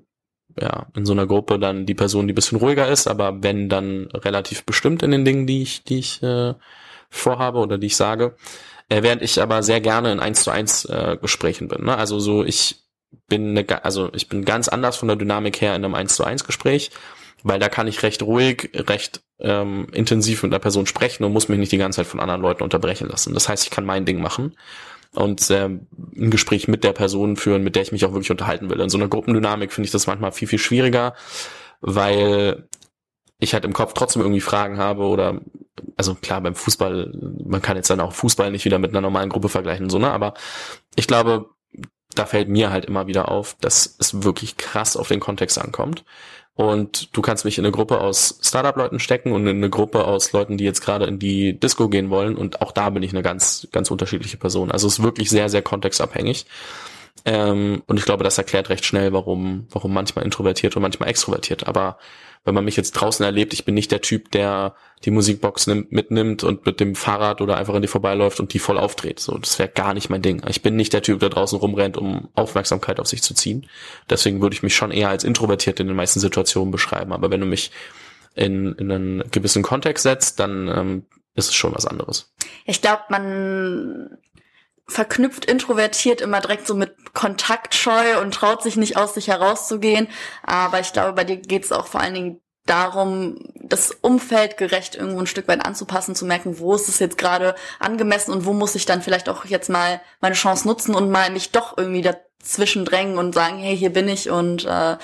ja, in so einer Gruppe dann die Person, die bisschen ruhiger ist, aber wenn dann relativ bestimmt in den Dingen, die ich, die ich äh, vorhabe oder die ich sage. Äh, während ich aber sehr gerne in eins zu eins äh, Gesprächen bin. Ne? Also so ich bin eine, also ich bin ganz anders von der Dynamik her in einem eins zu eins Gespräch, weil da kann ich recht ruhig, recht ähm, intensiv mit einer Person sprechen und muss mich nicht die ganze Zeit von anderen Leuten unterbrechen lassen. Das heißt, ich kann mein Ding machen und äh, ein Gespräch mit der Person führen, mit der ich mich auch wirklich unterhalten will. In so einer Gruppendynamik finde ich das manchmal viel, viel schwieriger, weil ich halt im Kopf trotzdem irgendwie Fragen habe oder also klar beim Fußball, man kann jetzt dann auch Fußball nicht wieder mit einer normalen Gruppe vergleichen so, ne, aber ich glaube, da fällt mir halt immer wieder auf, dass es wirklich krass auf den Kontext ankommt und du kannst mich in eine Gruppe aus Startup-Leuten stecken und in eine Gruppe aus Leuten, die jetzt gerade in die Disco gehen wollen. Und auch da bin ich eine ganz, ganz unterschiedliche Person. Also es ist wirklich sehr, sehr kontextabhängig. Ähm, und ich glaube, das erklärt recht schnell, warum, warum manchmal introvertiert und manchmal extrovertiert. Aber wenn man mich jetzt draußen erlebt, ich bin nicht der Typ, der die Musikbox nimmt, mitnimmt und mit dem Fahrrad oder einfach an die vorbeiläuft und die voll aufdreht. So, das wäre gar nicht mein Ding. Ich bin nicht der Typ, der draußen rumrennt, um Aufmerksamkeit auf sich zu ziehen. Deswegen würde ich mich schon eher als introvertiert in den meisten Situationen beschreiben. Aber wenn du mich in, in einen gewissen Kontext setzt, dann ähm, ist es schon was anderes. Ich glaube, man verknüpft introvertiert immer direkt so mit Kontaktscheu und traut sich nicht aus sich herauszugehen. Aber ich glaube, bei dir geht es auch vor allen Dingen darum, das Umfeld gerecht irgendwo ein Stück weit anzupassen, zu merken, wo ist es jetzt gerade angemessen und wo muss ich dann vielleicht auch jetzt mal meine Chance nutzen und mal mich doch irgendwie dazwischen drängen und sagen, hey, hier bin ich und äh,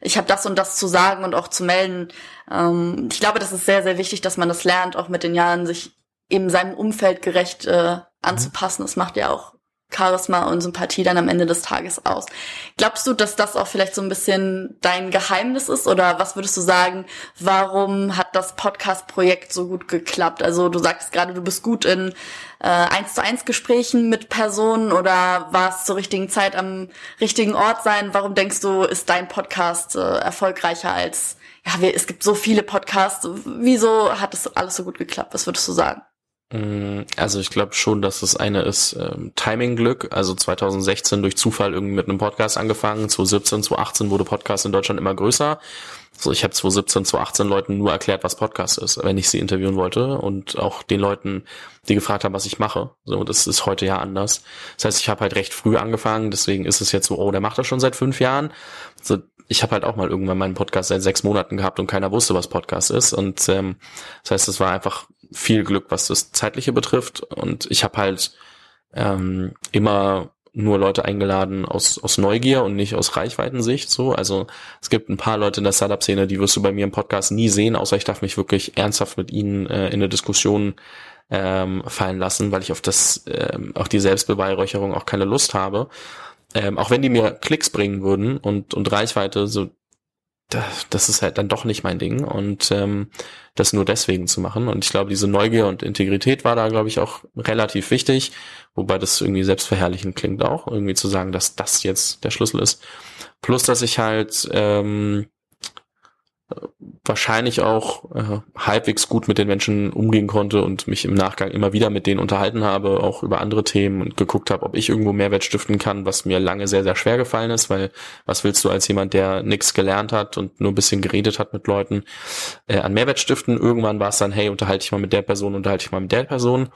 ich habe das und das zu sagen und auch zu melden. Ähm, ich glaube, das ist sehr, sehr wichtig, dass man das lernt, auch mit den Jahren sich eben seinem Umfeld gerecht äh, anzupassen. Das macht ja auch Charisma und Sympathie dann am Ende des Tages aus. Glaubst du, dass das auch vielleicht so ein bisschen dein Geheimnis ist oder was würdest du sagen, warum hat das Podcast-Projekt so gut geklappt? Also du sagst gerade, du bist gut in äh, eins zu eins Gesprächen mit Personen oder war es zur richtigen Zeit am richtigen Ort sein? Warum denkst du, ist dein Podcast äh, erfolgreicher als ja, wir, es gibt so viele Podcasts. Wieso hat das alles so gut geklappt? Was würdest du sagen? Mm, also ich glaube schon, dass das eine ist ähm, Timing-Glück. Also 2016 durch Zufall irgendwie mit einem Podcast angefangen. 2017, 2018 wurde Podcast in Deutschland immer größer. So, ich habe 2017, 2018 Leuten nur erklärt, was Podcast ist, wenn ich sie interviewen wollte und auch den Leuten, die gefragt haben, was ich mache. So, das ist heute ja anders. Das heißt, ich habe halt recht früh angefangen, deswegen ist es jetzt so, oh, der macht das schon seit fünf Jahren. So, ich habe halt auch mal irgendwann meinen Podcast seit sechs Monaten gehabt und keiner wusste, was Podcast ist. Und ähm, das heißt, es war einfach viel Glück, was das Zeitliche betrifft. Und ich habe halt ähm, immer nur Leute eingeladen aus, aus Neugier und nicht aus Reichweitensicht. So, also es gibt ein paar Leute in der Startup-Szene, die wirst du bei mir im Podcast nie sehen, außer ich darf mich wirklich ernsthaft mit ihnen äh, in eine Diskussion ähm, fallen lassen, weil ich auf das, ähm, auch die Selbstbeweihräucherung auch keine Lust habe. Ähm, auch wenn die mir Klicks bringen würden und, und Reichweite, so das ist halt dann doch nicht mein Ding und ähm, das nur deswegen zu machen. Und ich glaube, diese Neugier und Integrität war da, glaube ich, auch relativ wichtig, wobei das irgendwie selbstverherrlichend klingt auch, irgendwie zu sagen, dass das jetzt der Schlüssel ist. Plus, dass ich halt ähm, wahrscheinlich auch äh, halbwegs gut mit den Menschen umgehen konnte und mich im Nachgang immer wieder mit denen unterhalten habe, auch über andere Themen und geguckt habe, ob ich irgendwo Mehrwert stiften kann, was mir lange sehr, sehr schwer gefallen ist, weil was willst du als jemand, der nichts gelernt hat und nur ein bisschen geredet hat mit Leuten, äh, an Mehrwert stiften? Irgendwann war es dann, hey, unterhalte ich mal mit der Person, unterhalte ich mal mit der Person.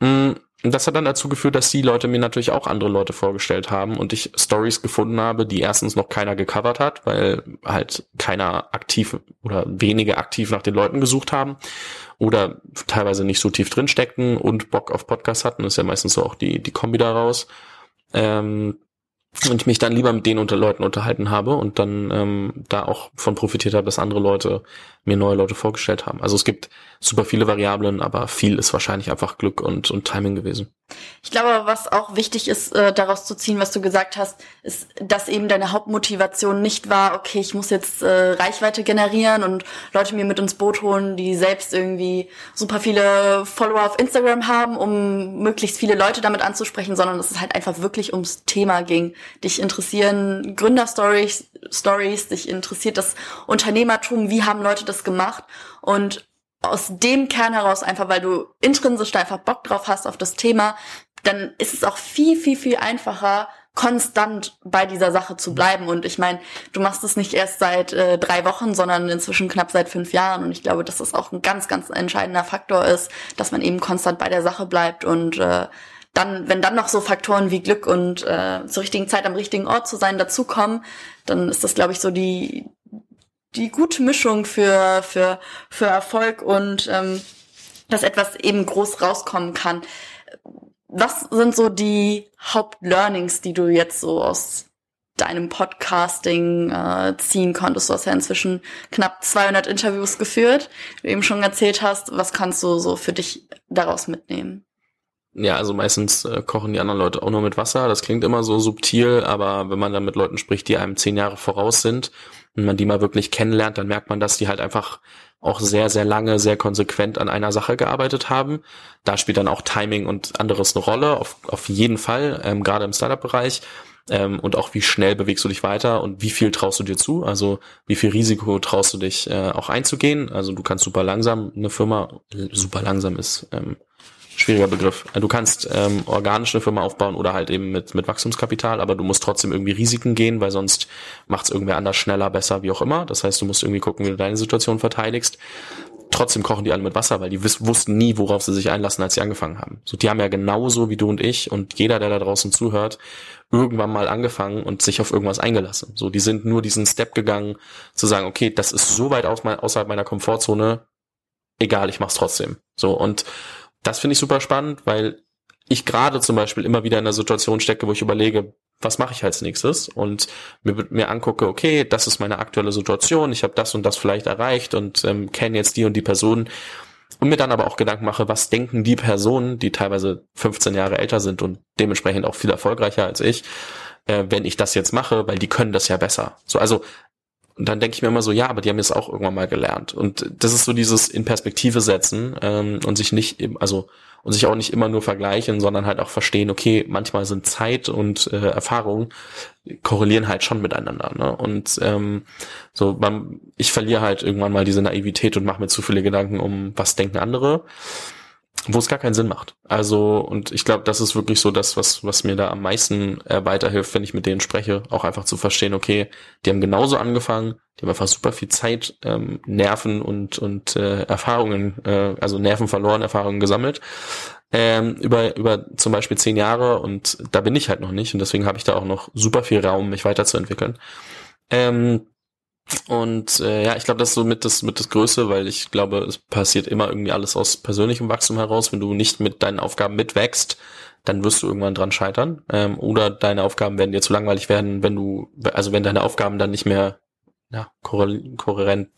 Mm, das hat dann dazu geführt, dass die Leute mir natürlich auch andere Leute vorgestellt haben und ich Stories gefunden habe, die erstens noch keiner gecovert hat, weil halt keiner aktiv oder wenige aktiv nach den Leuten gesucht haben oder teilweise nicht so tief drin steckten und Bock auf Podcasts hatten. Das ist ja meistens so auch die, die Kombi daraus. Ähm, und ich mich dann lieber mit den unter Leuten unterhalten habe und dann ähm, da auch von profitiert habe, dass andere Leute mir neue Leute vorgestellt haben. Also es gibt super viele Variablen, aber viel ist wahrscheinlich einfach Glück und, und Timing gewesen. Ich glaube, was auch wichtig ist, äh, daraus zu ziehen, was du gesagt hast, ist, dass eben deine Hauptmotivation nicht war, okay, ich muss jetzt äh, Reichweite generieren und Leute mir mit ins Boot holen, die selbst irgendwie super viele Follower auf Instagram haben, um möglichst viele Leute damit anzusprechen, sondern dass es halt einfach wirklich ums Thema ging. Dich interessieren Gründerstories, Stories, dich interessiert das Unternehmertum, wie haben Leute das gemacht und aus dem Kern heraus einfach, weil du intrinsisch da einfach Bock drauf hast auf das Thema, dann ist es auch viel, viel, viel einfacher, konstant bei dieser Sache zu bleiben. Und ich meine, du machst es nicht erst seit äh, drei Wochen, sondern inzwischen knapp seit fünf Jahren. Und ich glaube, dass das auch ein ganz, ganz entscheidender Faktor ist, dass man eben konstant bei der Sache bleibt und äh, dann, wenn dann noch so Faktoren wie Glück und äh, zur richtigen Zeit am richtigen Ort zu sein dazukommen, dann ist das, glaube ich, so die die gute Mischung für, für, für Erfolg und ähm, dass etwas eben groß rauskommen kann. Was sind so die Hauptlearnings, die du jetzt so aus deinem Podcasting äh, ziehen konntest? Du hast ja inzwischen knapp 200 Interviews geführt, wie du eben schon erzählt hast. Was kannst du so für dich daraus mitnehmen? Ja, also meistens äh, kochen die anderen Leute auch nur mit Wasser. Das klingt immer so subtil, aber wenn man dann mit Leuten spricht, die einem zehn Jahre voraus sind und man die mal wirklich kennenlernt, dann merkt man, dass die halt einfach auch sehr, sehr lange, sehr konsequent an einer Sache gearbeitet haben. Da spielt dann auch Timing und anderes eine Rolle, auf, auf jeden Fall, ähm, gerade im Startup-Bereich. Ähm, und auch wie schnell bewegst du dich weiter und wie viel traust du dir zu, also wie viel Risiko traust du dich äh, auch einzugehen. Also du kannst super langsam eine Firma, super langsam ist ähm, schwieriger Begriff. Du kannst ähm, organisch eine Firma aufbauen oder halt eben mit, mit Wachstumskapital, aber du musst trotzdem irgendwie Risiken gehen, weil sonst macht es irgendwer anders schneller, besser, wie auch immer. Das heißt, du musst irgendwie gucken, wie du deine Situation verteidigst. Trotzdem kochen die alle mit Wasser, weil die wussten nie, worauf sie sich einlassen, als sie angefangen haben. So, die haben ja genauso wie du und ich und jeder, der da draußen zuhört, irgendwann mal angefangen und sich auf irgendwas eingelassen. So, die sind nur diesen Step gegangen, zu sagen, okay, das ist so weit außerhalb meiner Komfortzone, egal, ich mach's trotzdem. So, und das finde ich super spannend, weil ich gerade zum Beispiel immer wieder in einer Situation stecke, wo ich überlege, was mache ich als nächstes und mir, mir angucke, okay, das ist meine aktuelle Situation, ich habe das und das vielleicht erreicht und ähm, kenne jetzt die und die Person. und mir dann aber auch Gedanken mache, was denken die Personen, die teilweise 15 Jahre älter sind und dementsprechend auch viel erfolgreicher als ich, äh, wenn ich das jetzt mache, weil die können das ja besser. So, also und dann denke ich mir immer so, ja, aber die haben es auch irgendwann mal gelernt. Und das ist so dieses in Perspektive setzen ähm, und sich nicht, also und sich auch nicht immer nur vergleichen, sondern halt auch verstehen, okay, manchmal sind Zeit und äh, Erfahrung korrelieren halt schon miteinander. Ne? Und ähm, so, man, ich verliere halt irgendwann mal diese Naivität und mache mir zu viele Gedanken um, was denken andere wo es gar keinen Sinn macht. Also, und ich glaube, das ist wirklich so das, was, was mir da am meisten äh, weiterhilft, wenn ich mit denen spreche, auch einfach zu verstehen, okay, die haben genauso angefangen, die haben einfach super viel Zeit, ähm, Nerven und, und äh, Erfahrungen, äh, also Nerven verloren, Erfahrungen gesammelt, ähm, über, über zum Beispiel zehn Jahre und da bin ich halt noch nicht und deswegen habe ich da auch noch super viel Raum, mich weiterzuentwickeln. Ähm, und äh, ja, ich glaube, das ist so mit das mit das Größte, weil ich glaube, es passiert immer irgendwie alles aus persönlichem Wachstum heraus. Wenn du nicht mit deinen Aufgaben mitwächst, dann wirst du irgendwann dran scheitern. Ähm, oder deine Aufgaben werden dir zu langweilig werden, wenn du, also wenn deine Aufgaben dann nicht mehr ja, kohärent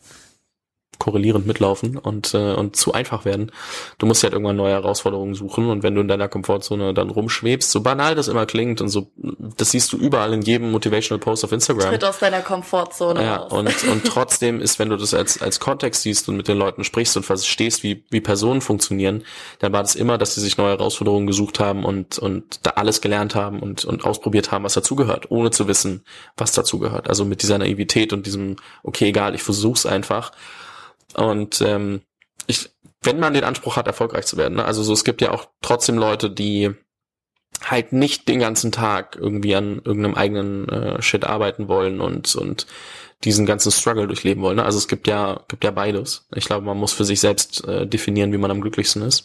korrelierend mitlaufen und, äh, und zu einfach werden. Du musst halt irgendwann neue Herausforderungen suchen und wenn du in deiner Komfortzone dann rumschwebst, so banal das immer klingt und so, das siehst du überall in jedem Motivational Post auf Instagram. Tritt aus deiner Komfortzone ja, raus. Und, und trotzdem ist, wenn du das als, als Kontext siehst und mit den Leuten sprichst und verstehst, wie, wie Personen funktionieren, dann war das immer, dass sie sich neue Herausforderungen gesucht haben und, und da alles gelernt haben und, und ausprobiert haben, was dazugehört, ohne zu wissen, was dazugehört. Also mit dieser Naivität und diesem, okay, egal, ich versuch's einfach. Und ähm, ich, wenn man den Anspruch hat, erfolgreich zu werden, ne? also so, es gibt ja auch trotzdem Leute, die halt nicht den ganzen Tag irgendwie an irgendeinem eigenen äh, Shit arbeiten wollen und und diesen ganzen Struggle durchleben wollen. Ne? Also es gibt ja gibt ja beides. Ich glaube, man muss für sich selbst äh, definieren, wie man am glücklichsten ist.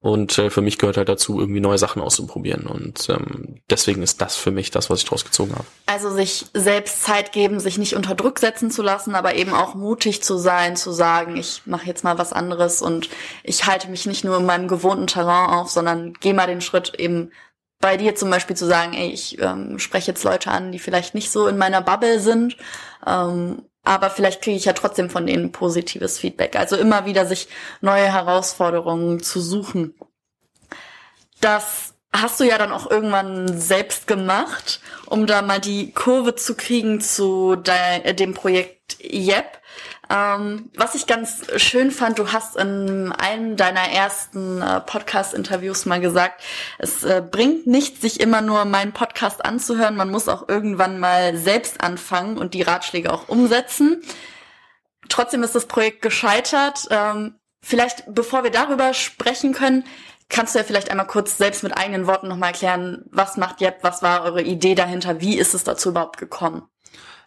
Und äh, für mich gehört halt dazu, irgendwie neue Sachen auszuprobieren. Und ähm, deswegen ist das für mich das, was ich draus gezogen habe. Also sich selbst Zeit geben, sich nicht unter Druck setzen zu lassen, aber eben auch mutig zu sein, zu sagen, ich mache jetzt mal was anderes und ich halte mich nicht nur in meinem gewohnten Terrain auf, sondern gehe mal den Schritt eben bei dir zum Beispiel zu sagen, ey, ich ähm, spreche jetzt Leute an, die vielleicht nicht so in meiner Bubble sind ähm, aber vielleicht kriege ich ja trotzdem von denen positives Feedback. Also immer wieder sich neue Herausforderungen zu suchen. Das hast du ja dann auch irgendwann selbst gemacht, um da mal die Kurve zu kriegen zu de dem Projekt Yep. Ähm, was ich ganz schön fand, du hast in einem deiner ersten äh, Podcast-Interviews mal gesagt, es äh, bringt nichts, sich immer nur meinen Podcast anzuhören. Man muss auch irgendwann mal selbst anfangen und die Ratschläge auch umsetzen. Trotzdem ist das Projekt gescheitert. Ähm, vielleicht, bevor wir darüber sprechen können, kannst du ja vielleicht einmal kurz selbst mit eigenen Worten nochmal erklären, was macht Jep, was war eure Idee dahinter, wie ist es dazu überhaupt gekommen?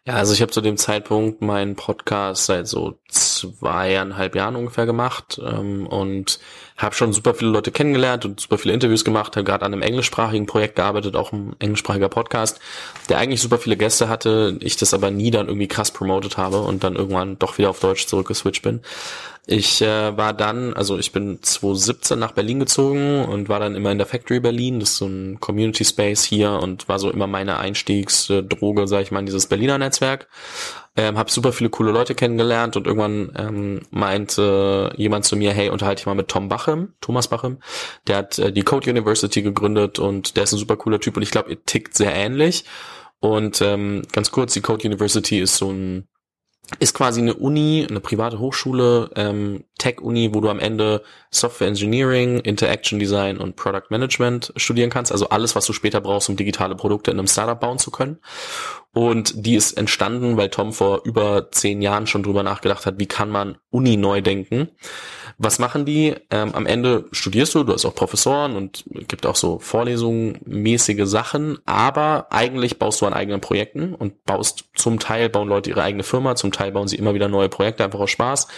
Ja, also ich habe zu dem Zeitpunkt meinen Podcast seit so zweieinhalb Jahren ungefähr gemacht ähm, und habe schon super viele Leute kennengelernt und super viele Interviews gemacht, habe gerade an einem englischsprachigen Projekt gearbeitet, auch ein englischsprachiger Podcast, der eigentlich super viele Gäste hatte, ich das aber nie dann irgendwie krass promotet habe und dann irgendwann doch wieder auf Deutsch zurückgeswitcht bin. Ich äh, war dann, also ich bin 2017 nach Berlin gezogen und war dann immer in der Factory Berlin, das ist so ein Community Space hier und war so immer meine Einstiegsdroge, sag ich mal, in dieses Berliner Netzwerk. Ähm, habe super viele coole Leute kennengelernt und irgendwann ähm, meinte jemand zu mir, hey, unterhalte ich mal mit Tom Bachem, Thomas Bachem. Der hat äh, die Code University gegründet und der ist ein super cooler Typ und ich glaube, ihr tickt sehr ähnlich. Und ähm, ganz kurz, die Code University ist so ein ist quasi eine Uni, eine private Hochschule, ähm, Tech-Uni, wo du am Ende Software Engineering, Interaction Design und Product Management studieren kannst. Also alles, was du später brauchst, um digitale Produkte in einem Startup bauen zu können. Und die ist entstanden, weil Tom vor über zehn Jahren schon drüber nachgedacht hat, wie kann man Uni neu denken. Was machen die? Ähm, am Ende studierst du, du hast auch Professoren und gibt auch so Vorlesungen, mäßige Sachen, aber eigentlich baust du an eigenen Projekten und baust zum Teil bauen Leute ihre eigene Firma, zum Teil bauen sie immer wieder neue Projekte, einfach aus Spaß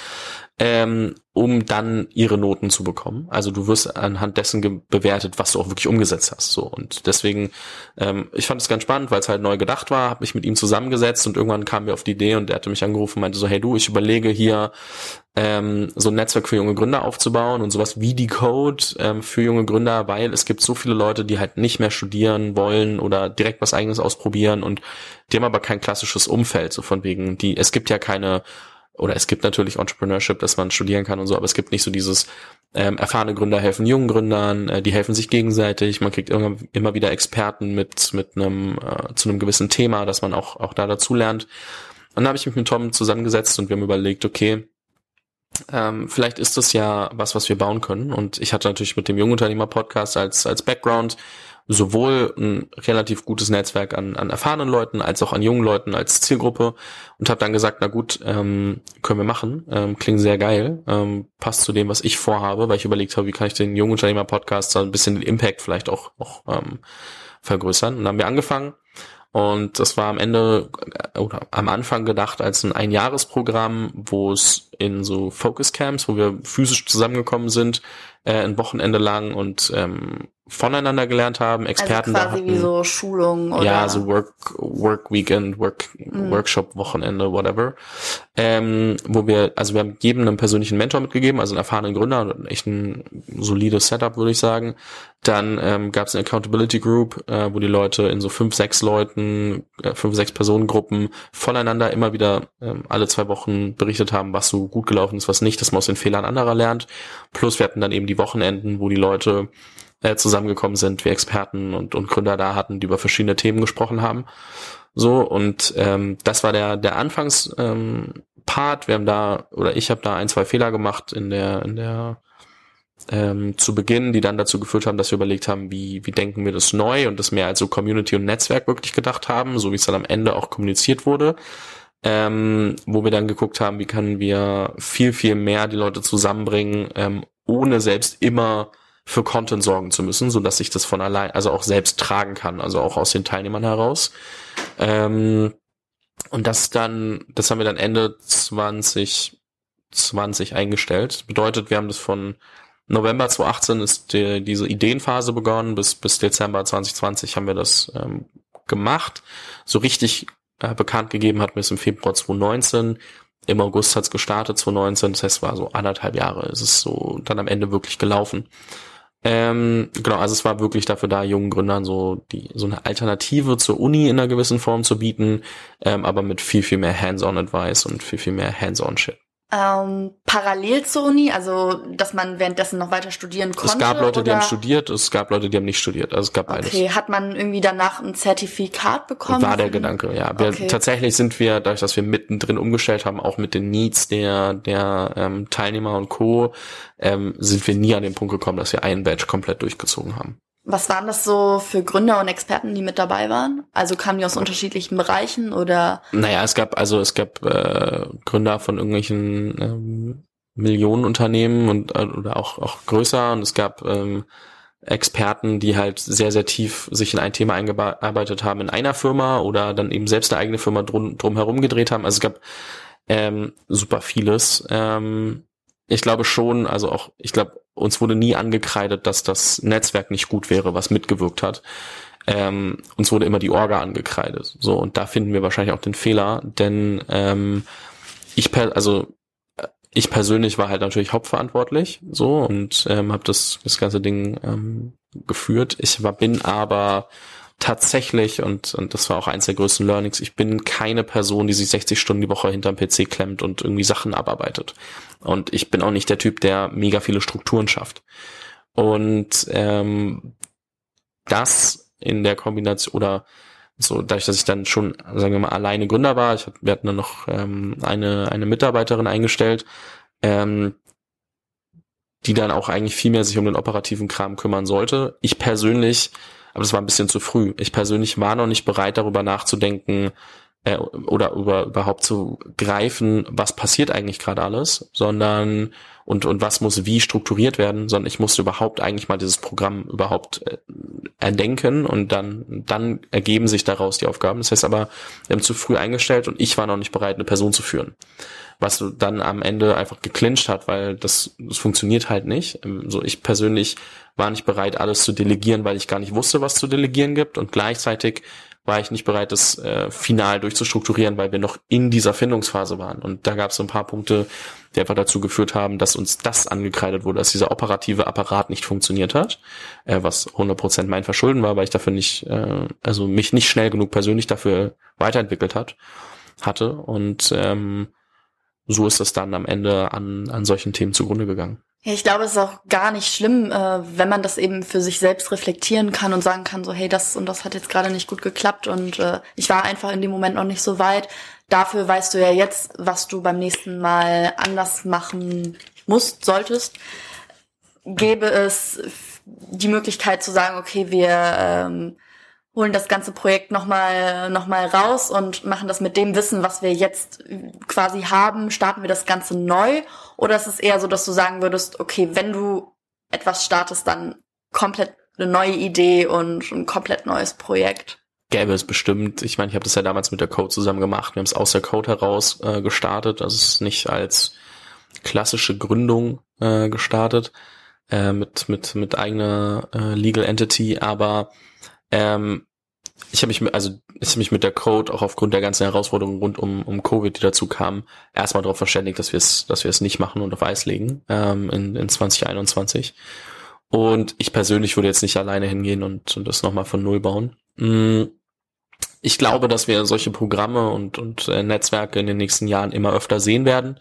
ähm, um dann ihre Noten zu bekommen. Also du wirst anhand dessen bewertet, was du auch wirklich umgesetzt hast. So und deswegen, ähm, ich fand es ganz spannend, weil es halt neu gedacht war, habe mich mit ihm zusammengesetzt und irgendwann kam wir auf die Idee und er hatte mich angerufen und meinte so, hey du, ich überlege hier ähm, so ein Netzwerk für junge Gründer aufzubauen und sowas wie die Code ähm, für junge Gründer, weil es gibt so viele Leute, die halt nicht mehr studieren wollen oder direkt was eigenes ausprobieren und die haben aber kein klassisches Umfeld, so von wegen, die, es gibt ja keine oder es gibt natürlich Entrepreneurship, dass man studieren kann und so, aber es gibt nicht so dieses ähm, erfahrene Gründer helfen jungen Gründern, äh, die helfen sich gegenseitig, man kriegt immer, immer wieder Experten mit mit einem äh, zu einem gewissen Thema, dass man auch auch da dazu lernt. Und dann habe ich mich mit Tom zusammengesetzt und wir haben überlegt, okay, ähm, vielleicht ist das ja was, was wir bauen können. Und ich hatte natürlich mit dem Jungunternehmer-Podcast als, als Background sowohl ein relativ gutes Netzwerk an, an erfahrenen Leuten als auch an jungen Leuten als Zielgruppe und habe dann gesagt, na gut, ähm, können wir machen, ähm, klingt sehr geil, ähm, passt zu dem, was ich vorhabe, weil ich überlegt habe, wie kann ich den Jungunternehmer-Podcast so ein bisschen den Impact vielleicht auch, auch ähm, vergrößern. Und dann haben wir angefangen und das war am Ende oder am Anfang gedacht als ein Einjahresprogramm, wo es in so Focus Camps, wo wir physisch zusammengekommen sind, äh, ein Wochenende lang und ähm, voneinander gelernt haben, Experten also quasi da hatten. wie so Schulungen oder Ja, so Work, Work Weekend, Work, Mhm. Workshop, Wochenende, whatever. Ähm, wo wir, also wir haben jedem einen persönlichen Mentor mitgegeben, also einen erfahrenen Gründer, und echt ein solides Setup, würde ich sagen. Dann ähm, gab es eine Accountability Group, äh, wo die Leute in so fünf, sechs Leuten, äh, fünf, sechs Personengruppen voneinander immer wieder ähm, alle zwei Wochen berichtet haben, was so gut gelaufen ist, was nicht, dass man aus den Fehlern anderer lernt. Plus wir hatten dann eben die Wochenenden, wo die Leute äh, zusammengekommen sind, wir Experten und, und Gründer da hatten, die über verschiedene Themen gesprochen haben. So, und ähm, das war der, der Anfangspart. Ähm, Part. wir haben da, oder ich habe da ein, zwei Fehler gemacht in der, in der ähm, zu Beginn, die dann dazu geführt haben, dass wir überlegt haben, wie, wie denken wir das neu und das mehr als so Community und Netzwerk wirklich gedacht haben, so wie es dann am Ende auch kommuniziert wurde. Ähm, wo wir dann geguckt haben, wie können wir viel, viel mehr die Leute zusammenbringen, ähm, ohne selbst immer für Content sorgen zu müssen, so dass ich das von allein, also auch selbst tragen kann, also auch aus den Teilnehmern heraus. Ähm, und das dann, das haben wir dann Ende 2020 eingestellt. Bedeutet, wir haben das von November 2018 ist die, diese Ideenphase begonnen, bis, bis Dezember 2020 haben wir das ähm, gemacht. So richtig äh, bekannt gegeben hat es im Februar 2019. Im August hat es gestartet, 2019, das heißt, es war so anderthalb Jahre, ist es so dann am Ende wirklich gelaufen. Ähm, genau, also es war wirklich dafür da, jungen Gründern so die so eine Alternative zur Uni in einer gewissen Form zu bieten, ähm, aber mit viel, viel mehr Hands-on-Advice und viel, viel mehr Hands-on-Shit. Ähm, parallel zur Uni, also dass man währenddessen noch weiter studieren konnte? Es gab Leute, die oder? haben studiert, es gab Leute, die haben nicht studiert, also es gab beides. Okay, hat man irgendwie danach ein Zertifikat bekommen? War der Gedanke, ja. Wir, Okay. Tatsächlich sind wir, dadurch, dass wir mittendrin umgestellt haben, auch mit den Needs der, der ähm, Teilnehmer und Co., ähm, sind wir nie an den Punkt gekommen, dass wir einen Badge komplett durchgezogen haben. Was waren das so für Gründer und Experten, die mit dabei waren? Also kamen die aus unterschiedlichen Bereichen oder? Naja, es gab also es gab äh, Gründer von irgendwelchen ähm, Millionenunternehmen und äh, oder auch auch größer und es gab ähm, Experten, die halt sehr sehr tief sich in ein Thema eingearbeitet haben in einer Firma oder dann eben selbst eine eigene Firma drum drum herum gedreht haben. Also es gab ähm, super vieles. Ähm, ich glaube schon, also auch ich glaube uns wurde nie angekreidet, dass das Netzwerk nicht gut wäre, was mitgewirkt hat. Ähm, uns wurde immer die Orga angekreidet. So, und da finden wir wahrscheinlich auch den Fehler, denn ähm, ich per, also äh, ich persönlich war halt natürlich hauptverantwortlich so und ähm, habe das, das ganze Ding ähm, geführt. Ich war, bin aber tatsächlich, und, und das war auch eins der größten Learnings, ich bin keine Person, die sich 60 Stunden die Woche hinterm PC klemmt und irgendwie Sachen abarbeitet. Und ich bin auch nicht der Typ, der mega viele Strukturen schafft. Und ähm, das in der Kombination oder so, dadurch, dass ich dann schon, sagen wir mal, alleine Gründer war, ich hab, wir hatten dann noch ähm, eine, eine Mitarbeiterin eingestellt, ähm, die dann auch eigentlich viel mehr sich um den operativen Kram kümmern sollte. Ich persönlich, aber das war ein bisschen zu früh, ich persönlich war noch nicht bereit, darüber nachzudenken, äh, oder über überhaupt zu greifen, was passiert eigentlich gerade alles, sondern und und was muss wie strukturiert werden, sondern ich musste überhaupt eigentlich mal dieses Programm überhaupt äh, erdenken und dann dann ergeben sich daraus die Aufgaben. Das heißt aber, wir haben zu früh eingestellt und ich war noch nicht bereit, eine Person zu führen. Was dann am Ende einfach geclincht hat, weil das, das funktioniert halt nicht. Ähm, So ich persönlich war nicht bereit, alles zu delegieren, weil ich gar nicht wusste, was zu delegieren gibt und gleichzeitig war ich nicht bereit, das äh, final durchzustrukturieren, weil wir noch in dieser Findungsphase waren. Und da gab es ein paar Punkte, die einfach dazu geführt haben, dass uns das angekreidet wurde, dass dieser operative Apparat nicht funktioniert hat, äh, was 100% mein Verschulden war, weil ich dafür nicht, äh, also mich nicht schnell genug persönlich dafür weiterentwickelt hat, hatte. Und ähm, so ist es dann am Ende an, an solchen Themen zugrunde gegangen. Ich glaube, es ist auch gar nicht schlimm, äh, wenn man das eben für sich selbst reflektieren kann und sagen kann, so, hey, das und das hat jetzt gerade nicht gut geklappt und äh, ich war einfach in dem Moment noch nicht so weit. Dafür weißt du ja jetzt, was du beim nächsten Mal anders machen musst, solltest. Gäbe es die Möglichkeit zu sagen, okay, wir ähm, holen das ganze Projekt nochmal noch mal raus und machen das mit dem Wissen, was wir jetzt quasi haben, starten wir das Ganze neu? Oder ist es eher so, dass du sagen würdest, okay, wenn du etwas startest, dann komplett eine neue Idee und ein komplett neues Projekt? Gäbe es bestimmt. Ich meine, ich habe das ja damals mit der Code zusammen gemacht. Wir haben es aus der Code heraus äh, gestartet. Also es ist nicht als klassische Gründung äh, gestartet äh, mit mit mit eigener äh, Legal Entity, aber ähm, ich habe mich, also ich mich mit der Code auch aufgrund der ganzen Herausforderungen rund um, um Covid, die dazu kamen, erstmal darauf verständigt, dass wir es, dass wir es nicht machen und auf Eis legen ähm, in, in 2021. Und ich persönlich würde jetzt nicht alleine hingehen und, und das nochmal von null bauen. Mm, ich glaube, dass wir solche Programme und, und äh, Netzwerke in den nächsten Jahren immer öfter sehen werden.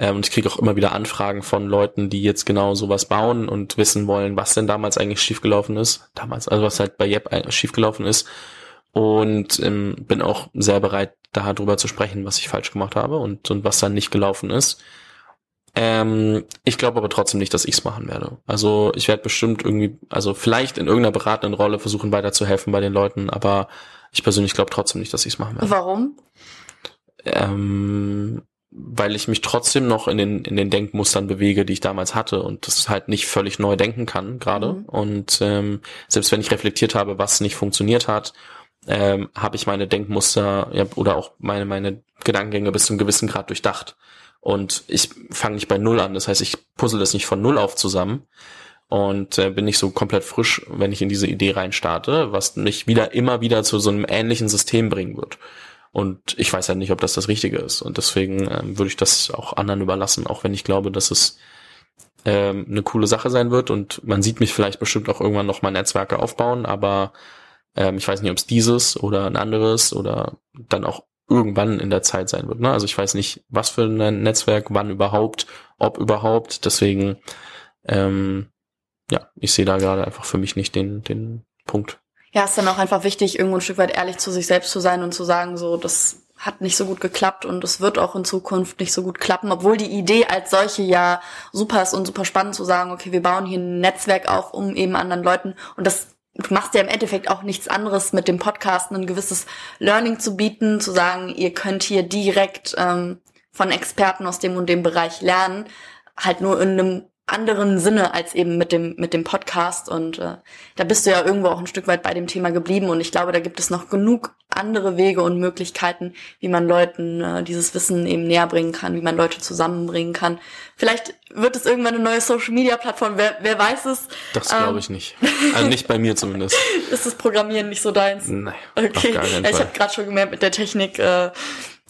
Ähm, und ich kriege auch immer wieder Anfragen von Leuten, die jetzt genau sowas bauen und wissen wollen, was denn damals eigentlich schiefgelaufen ist. Damals, also was halt bei Yep schiefgelaufen ist. Und ähm, bin auch sehr bereit, darüber zu sprechen, was ich falsch gemacht habe und, und was dann nicht gelaufen ist. Ähm, ich glaube aber trotzdem nicht, dass ich es machen werde. Also ich werde bestimmt irgendwie, also vielleicht in irgendeiner beratenden Rolle versuchen weiterzuhelfen bei den Leuten, aber ich persönlich glaube trotzdem nicht, dass ich es machen werde. Warum? Ähm, weil ich mich trotzdem noch in den, in den Denkmustern bewege, die ich damals hatte und das halt nicht völlig neu denken kann gerade. Mhm. Und ähm, selbst wenn ich reflektiert habe, was nicht funktioniert hat, ähm, habe ich meine Denkmuster ja, oder auch meine, meine Gedankengänge bis zu einem gewissen Grad durchdacht. Und ich fange nicht bei Null an. Das heißt, ich puzzle das nicht von Null auf zusammen und äh, bin nicht so komplett frisch, wenn ich in diese Idee reinstarte, was mich wieder immer wieder zu so einem ähnlichen System bringen wird. Und ich weiß halt nicht, ob das das Richtige ist. Und deswegen ähm, würde ich das auch anderen überlassen, auch wenn ich glaube, dass es ähm, eine coole Sache sein wird. Und man sieht mich vielleicht bestimmt auch irgendwann noch mal Netzwerke aufbauen, aber ähm, ich weiß nicht, ob es dieses oder ein anderes oder dann auch irgendwann in der Zeit sein wird. Ne? Also ich weiß nicht, was für ein Netzwerk, wann überhaupt, ob überhaupt. Deswegen, ähm, ja, ich sehe da gerade einfach für mich nicht den, den Punkt ja, ist dann auch einfach wichtig, irgendwo ein Stück weit ehrlich zu sich selbst zu sein und zu sagen, so, das hat nicht so gut geklappt und es wird auch in Zukunft nicht so gut klappen, obwohl die Idee als solche ja super ist und super spannend zu sagen, okay, wir bauen hier ein Netzwerk auf, um eben anderen Leuten und das du machst ja im Endeffekt auch nichts anderes mit dem Podcast, ein gewisses Learning zu bieten, zu sagen, ihr könnt hier direkt ähm, von Experten aus dem und dem Bereich lernen, halt nur in einem anderen Sinne als eben mit dem mit dem Podcast und äh, da bist du ja irgendwo auch ein Stück weit bei dem Thema geblieben und ich glaube, da gibt es noch genug andere Wege und Möglichkeiten, wie man Leuten äh, dieses Wissen eben näher bringen kann, wie man Leute zusammenbringen kann. Vielleicht wird es irgendwann eine neue Social Media Plattform, wer, wer weiß es. Das glaube ähm, ich nicht. Also nicht bei mir zumindest. Ist das Programmieren nicht so deins? Nein. Okay. Ja, ich habe gerade schon gemerkt mit der Technik äh,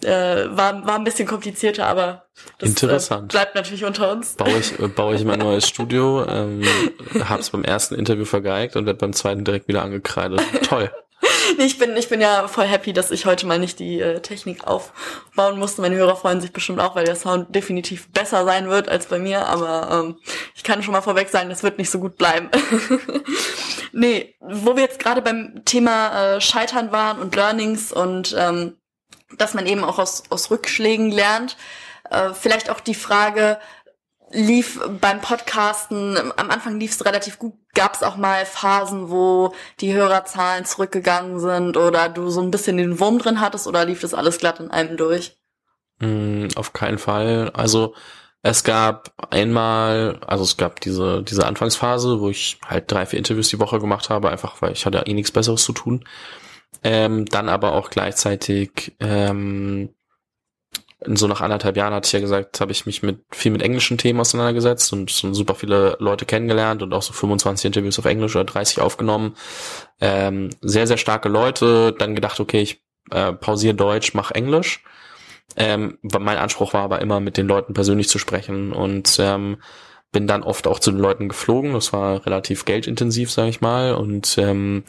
äh, war, war ein bisschen komplizierter, aber das äh, Interessant. Äh, bleibt natürlich unter uns. Baue ich, äh, baue ich mein neues Studio, ähm, hab's beim ersten Interview vergeigt und werde beim zweiten direkt wieder angekreidet. Toll. nee, ich bin, ich bin ja voll happy, dass ich heute mal nicht die äh, Technik aufbauen musste. Meine Hörer freuen sich bestimmt auch, weil der Sound definitiv besser sein wird als bei mir, aber ähm, ich kann schon mal vorweg sagen, das wird nicht so gut bleiben. nee, wo wir jetzt gerade beim Thema äh, Scheitern waren und Learnings und ähm, dass man eben auch aus, aus Rückschlägen lernt. Äh, vielleicht auch die Frage, lief beim Podcasten, am Anfang lief es relativ gut, gab es auch mal Phasen, wo die Hörerzahlen zurückgegangen sind oder du so ein bisschen den Wurm drin hattest oder lief das alles glatt in einem durch? Mm, auf keinen Fall. Also es gab einmal, also es gab diese, diese Anfangsphase, wo ich halt drei, vier Interviews die Woche gemacht habe, einfach weil ich hatte eh nichts Besseres zu tun. Ähm, dann aber auch gleichzeitig ähm, so nach anderthalb Jahren hatte ich ja gesagt, habe ich mich mit viel mit englischen Themen auseinandergesetzt und super viele Leute kennengelernt und auch so 25 Interviews auf Englisch oder 30 aufgenommen. Ähm, sehr, sehr starke Leute. Dann gedacht, okay, ich äh, pausiere Deutsch, mach Englisch. Ähm, mein Anspruch war aber immer, mit den Leuten persönlich zu sprechen und ähm, bin dann oft auch zu den Leuten geflogen. Das war relativ geldintensiv, sage ich mal. Und ähm,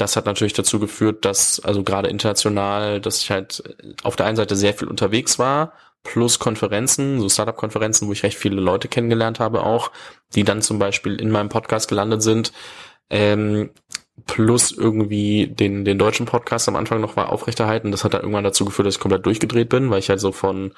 das hat natürlich dazu geführt, dass, also gerade international, dass ich halt auf der einen Seite sehr viel unterwegs war, plus Konferenzen, so Startup-Konferenzen, wo ich recht viele Leute kennengelernt habe auch, die dann zum Beispiel in meinem Podcast gelandet sind. Ähm, plus irgendwie den, den deutschen Podcast am Anfang noch war aufrechterhalten. Das hat dann irgendwann dazu geführt, dass ich komplett durchgedreht bin, weil ich halt so von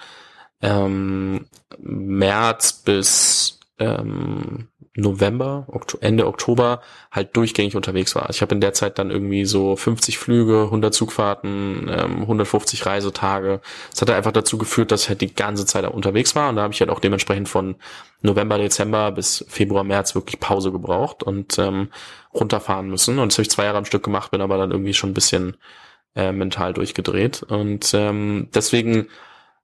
ähm, März bis ähm, November, Ende Oktober halt durchgängig unterwegs war. Ich habe in der Zeit dann irgendwie so 50 Flüge, 100 Zugfahrten, ähm, 150 Reisetage. Das hat einfach dazu geführt, dass ich halt die ganze Zeit unterwegs war und da habe ich halt auch dementsprechend von November, Dezember bis Februar, März wirklich Pause gebraucht und ähm, runterfahren müssen. Und das habe ich zwei Jahre am Stück gemacht, bin aber dann irgendwie schon ein bisschen äh, mental durchgedreht. Und ähm, deswegen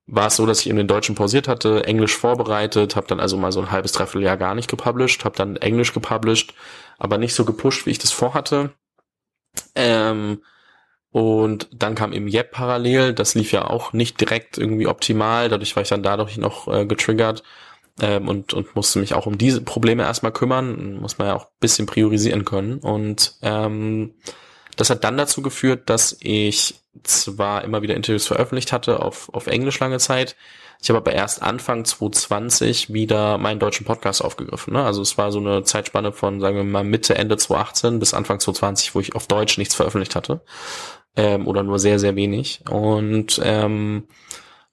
war es so, dass ich in den Deutschen pausiert hatte, Englisch vorbereitet, habe dann also mal so ein halbes, dreiviertel gar nicht gepublished, habe dann Englisch gepublished, aber nicht so gepusht, wie ich das vorhatte. Ähm, und dann kam eben Yep parallel, das lief ja auch nicht direkt irgendwie optimal, dadurch war ich dann dadurch noch äh, getriggert ähm, und, und musste mich auch um diese Probleme erstmal kümmern, muss man ja auch bisschen priorisieren können. Und ähm, das hat dann dazu geführt, dass ich zwar immer wieder Interviews veröffentlicht hatte auf, auf Englisch lange Zeit, ich habe aber erst Anfang 2020 wieder meinen deutschen Podcast aufgegriffen. Ne? Also es war so eine Zeitspanne von, sagen wir mal, Mitte, Ende 2018 bis Anfang 2020, wo ich auf Deutsch nichts veröffentlicht hatte. Ähm, oder nur sehr, sehr wenig. Und ähm,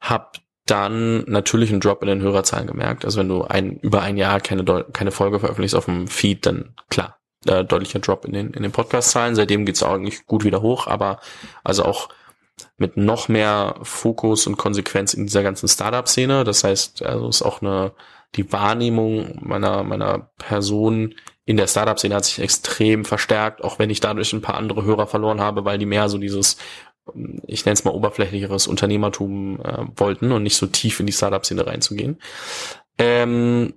habe dann natürlich einen Drop in den Hörerzahlen gemerkt. Also wenn du ein, über ein Jahr keine, keine Folge veröffentlichst auf dem Feed, dann klar, äh, deutlicher Drop in den, in den Podcast-Zahlen. Seitdem geht's auch eigentlich gut wieder hoch, aber also auch mit noch mehr Fokus und Konsequenz in dieser ganzen Startup-Szene. Das heißt, also ist auch eine, die Wahrnehmung meiner, meiner Person in der Startup-Szene hat sich extrem verstärkt, auch wenn ich dadurch ein paar andere Hörer verloren habe, weil die mehr so dieses, ich nenne es mal oberflächlicheres Unternehmertum äh, wollten und nicht so tief in die Startup-Szene reinzugehen. Ähm,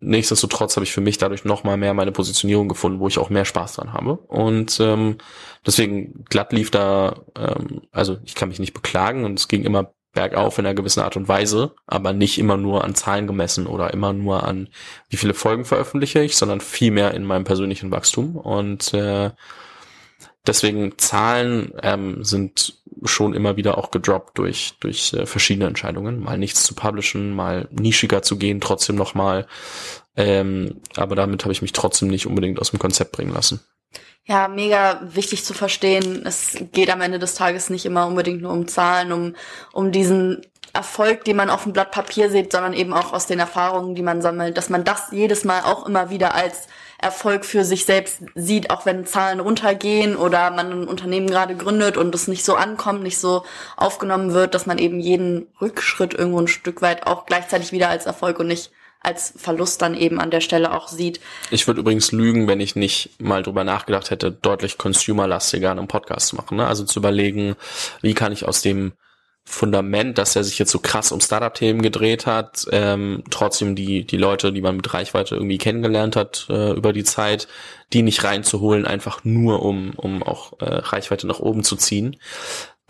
nichtsdestotrotz habe ich für mich dadurch noch mal mehr meine Positionierung gefunden, wo ich auch mehr Spaß dran habe. Und ähm, deswegen glatt lief da, ähm, also ich kann mich nicht beklagen und es ging immer bergauf in einer gewissen Art und Weise, aber nicht immer nur an Zahlen gemessen oder immer nur an wie viele Folgen veröffentliche ich, sondern viel mehr in meinem persönlichen Wachstum. Und äh, deswegen Zahlen ähm, sind schon immer wieder auch gedroppt durch durch äh, verschiedene Entscheidungen, mal nichts zu publishen, mal nischiger zu gehen, trotzdem noch mal. Ähm, aber damit habe ich mich trotzdem nicht unbedingt aus dem Konzept bringen lassen. Ja, mega wichtig zu verstehen. Es geht am Ende des Tages nicht immer unbedingt nur um Zahlen, um um diesen Erfolg, den man auf dem Blatt Papier sieht, sondern eben auch aus den Erfahrungen, die man sammelt, dass man das jedes Mal auch immer wieder als Erfolg für sich selbst sieht, auch wenn Zahlen runtergehen oder man ein Unternehmen gerade gründet und es nicht so ankommt, nicht so aufgenommen wird, dass man eben jeden Rückschritt irgendwo ein Stück weit auch gleichzeitig wieder als Erfolg und nicht als Verlust dann eben an der Stelle auch sieht. Ich würde übrigens lügen, wenn ich nicht mal drüber nachgedacht hätte, deutlich consumerlastiger einen Podcast zu machen. Ne? Also zu überlegen, wie kann ich aus dem Fundament, dass er sich jetzt so krass um Startup-Themen gedreht hat, ähm, trotzdem die, die Leute, die man mit Reichweite irgendwie kennengelernt hat äh, über die Zeit, die nicht reinzuholen, einfach nur um, um auch äh, Reichweite nach oben zu ziehen.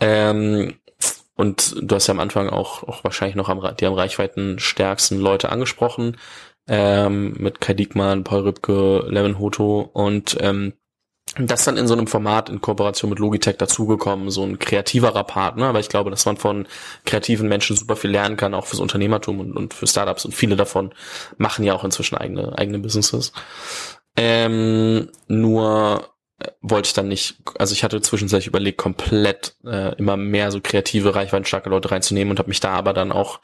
Ähm, und du hast ja am Anfang auch, auch wahrscheinlich noch am, die am Reichweiten stärksten Leute angesprochen, ähm, mit Kai Diekmann, Paul Rübke, Levin Hoto und ähm, das dann in so einem Format in Kooperation mit Logitech dazugekommen, so ein kreativerer Partner, aber ich glaube, dass man von kreativen Menschen super viel lernen kann, auch fürs Unternehmertum und, und für Startups und viele davon machen ja auch inzwischen eigene, eigene Businesses. Ähm, nur äh, wollte ich dann nicht, also ich hatte zwischenzeitlich überlegt, komplett äh, immer mehr so kreative, reichweitenstarke Leute reinzunehmen und habe mich da aber dann auch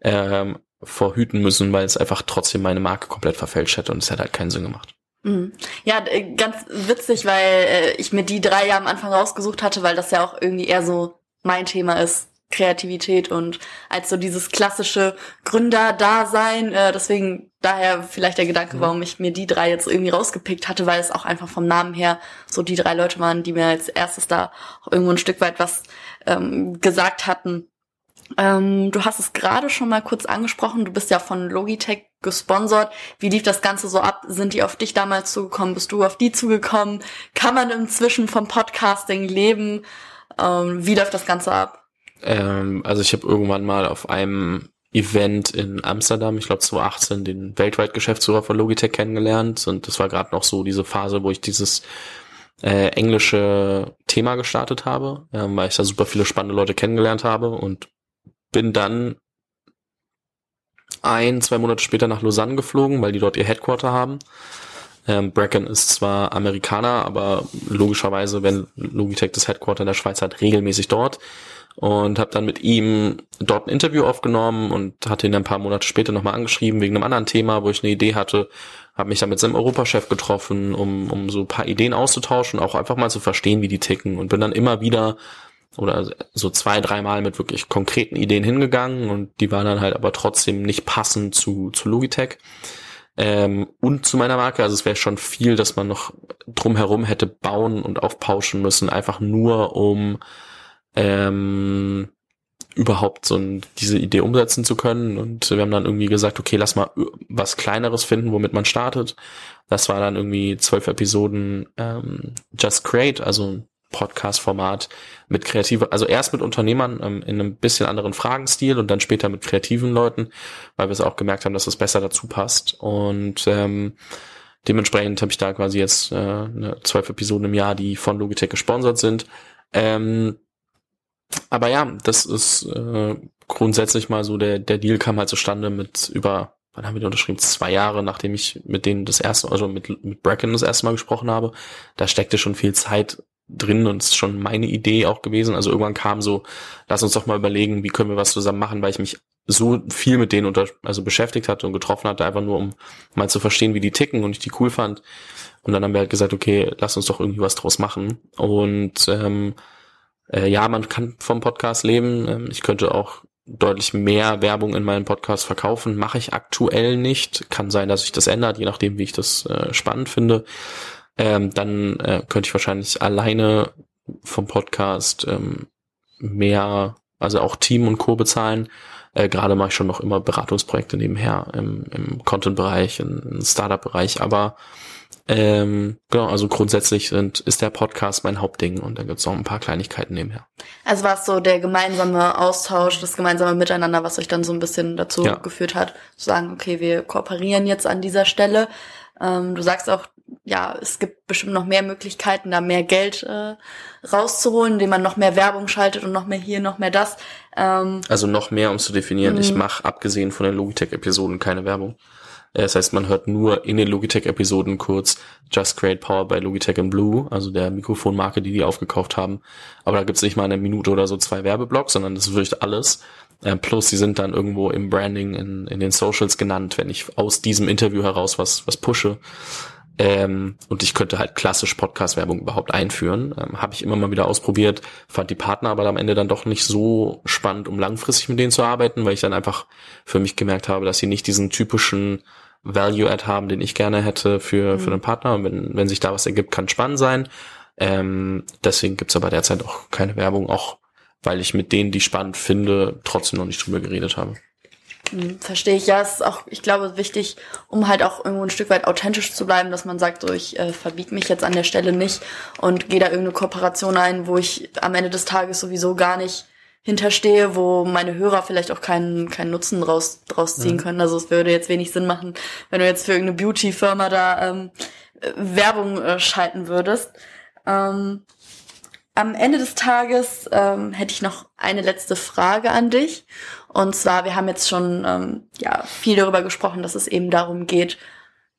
ähm, vorhüten müssen, weil es einfach trotzdem meine Marke komplett verfälscht hätte und es hätte halt keinen Sinn gemacht. Mhm. Ja, ganz witzig, weil äh, ich mir die drei ja am Anfang rausgesucht hatte, weil das ja auch irgendwie eher so mein Thema ist. Kreativität und als so dieses klassische Gründerdasein. Äh, deswegen daher vielleicht der Gedanke, mhm. warum ich mir die drei jetzt irgendwie rausgepickt hatte, weil es auch einfach vom Namen her so die drei Leute waren, die mir als erstes da auch irgendwo ein Stück weit was ähm, gesagt hatten. Ähm, du hast es gerade schon mal kurz angesprochen. Du bist ja von Logitech gesponsert. Wie lief das Ganze so ab? Sind die auf dich damals zugekommen? Bist du auf die zugekommen? Kann man inzwischen vom Podcasting leben? Ähm, wie läuft das Ganze ab? Ähm, also ich habe irgendwann mal auf einem Event in Amsterdam, ich glaube 2018, den weltweit Geschäftsführer von Logitech kennengelernt und das war gerade noch so diese Phase, wo ich dieses äh, englische Thema gestartet habe, äh, weil ich da super viele spannende Leute kennengelernt habe und bin dann ein, zwei Monate später nach Lausanne geflogen, weil die dort ihr Headquarter haben. Ähm, Bracken ist zwar Amerikaner, aber logischerweise, wenn Logitech das Headquarter in der Schweiz hat, regelmäßig dort. Und habe dann mit ihm dort ein Interview aufgenommen und hatte ihn ein paar Monate später nochmal angeschrieben wegen einem anderen Thema, wo ich eine Idee hatte. Habe mich dann mit seinem Europachef getroffen, um, um so ein paar Ideen auszutauschen, auch einfach mal zu verstehen, wie die ticken. Und bin dann immer wieder oder so zwei, dreimal mit wirklich konkreten Ideen hingegangen und die waren dann halt aber trotzdem nicht passend zu, zu Logitech ähm, und zu meiner Marke. Also es wäre schon viel, dass man noch drumherum hätte bauen und aufpauschen müssen, einfach nur um ähm, überhaupt so ein, diese Idee umsetzen zu können. Und wir haben dann irgendwie gesagt, okay, lass mal was Kleineres finden, womit man startet. Das war dann irgendwie zwölf Episoden ähm, Just Create, also Podcast-Format mit kreative, also erst mit Unternehmern ähm, in einem bisschen anderen Fragenstil und dann später mit kreativen Leuten, weil wir es auch gemerkt haben, dass es besser dazu passt. Und ähm, dementsprechend habe ich da quasi jetzt äh, zwölf Episoden im Jahr, die von Logitech gesponsert sind. Ähm, aber ja, das ist äh, grundsätzlich mal so, der, der Deal kam halt zustande mit über, wann haben wir den unterschrieben? Zwei Jahre, nachdem ich mit denen das erste, also mit, mit Bracken das erste Mal gesprochen habe. Da steckte schon viel Zeit drin und es ist schon meine Idee auch gewesen. Also irgendwann kam so, lass uns doch mal überlegen, wie können wir was zusammen machen, weil ich mich so viel mit denen unter, also beschäftigt hatte und getroffen hatte, einfach nur um mal zu verstehen, wie die ticken und ich die cool fand. Und dann haben wir halt gesagt, okay, lass uns doch irgendwie was draus machen. Und ähm, äh, ja, man kann vom Podcast leben. Ähm, ich könnte auch deutlich mehr Werbung in meinen Podcast verkaufen. Mache ich aktuell nicht. Kann sein, dass sich das ändert, je nachdem, wie ich das äh, spannend finde ähm, dann äh, könnte ich wahrscheinlich alleine vom Podcast ähm, mehr, also auch Team und Co. bezahlen. Äh, Gerade mache ich schon noch immer Beratungsprojekte nebenher im, im Content-Bereich, im Startup-Bereich, aber ähm, genau, also grundsätzlich sind, ist der Podcast mein Hauptding und da gibt's noch ein paar Kleinigkeiten nebenher. Also war es so der gemeinsame Austausch, das gemeinsame Miteinander, was euch dann so ein bisschen dazu ja. geführt hat, zu sagen, okay, wir kooperieren jetzt an dieser Stelle. Ähm, du sagst auch, ja, es gibt bestimmt noch mehr Möglichkeiten, da mehr Geld äh, rauszuholen, indem man noch mehr Werbung schaltet und noch mehr hier, noch mehr das. Ähm, also noch mehr, um zu definieren. Ich mhm. mache abgesehen von den Logitech-Episoden keine Werbung. Äh, das heißt, man hört nur in den Logitech-Episoden kurz Just Create Power bei Logitech in Blue, also der Mikrofonmarke, die die aufgekauft haben. Aber da gibt's nicht mal eine Minute oder so zwei Werbeblocks, sondern das ist wirklich alles. Äh, plus, sie sind dann irgendwo im Branding, in, in den Socials genannt, wenn ich aus diesem Interview heraus was, was pushe. Ähm, und ich könnte halt klassisch Podcast-Werbung überhaupt einführen. Ähm, Habe ich immer mal wieder ausprobiert, fand die Partner aber am Ende dann doch nicht so spannend, um langfristig mit denen zu arbeiten, weil ich dann einfach für mich gemerkt habe, dass sie nicht diesen typischen Value-Add haben, den ich gerne hätte für, mhm. für einen Partner. Und wenn, wenn sich da was ergibt, kann spannend sein. Ähm, deswegen gibt's aber derzeit auch keine Werbung, auch weil ich mit denen, die spannend finde, trotzdem noch nicht drüber geredet habe. Hm, verstehe ich. Ja, es ist auch, ich glaube, wichtig, um halt auch irgendwo ein Stück weit authentisch zu bleiben, dass man sagt, so, ich äh, verbiege mich jetzt an der Stelle nicht und gehe da irgendeine Kooperation ein, wo ich am Ende des Tages sowieso gar nicht hinterstehe, wo meine Hörer vielleicht auch keinen, keinen Nutzen draus, draus ziehen mhm. können. Also es würde jetzt wenig Sinn machen, wenn du jetzt für irgendeine Beauty-Firma da ähm, äh, Werbung äh, schalten würdest. Ähm, am Ende des Tages ähm, hätte ich noch eine letzte Frage an dich. Und zwar, wir haben jetzt schon ähm, ja viel darüber gesprochen, dass es eben darum geht,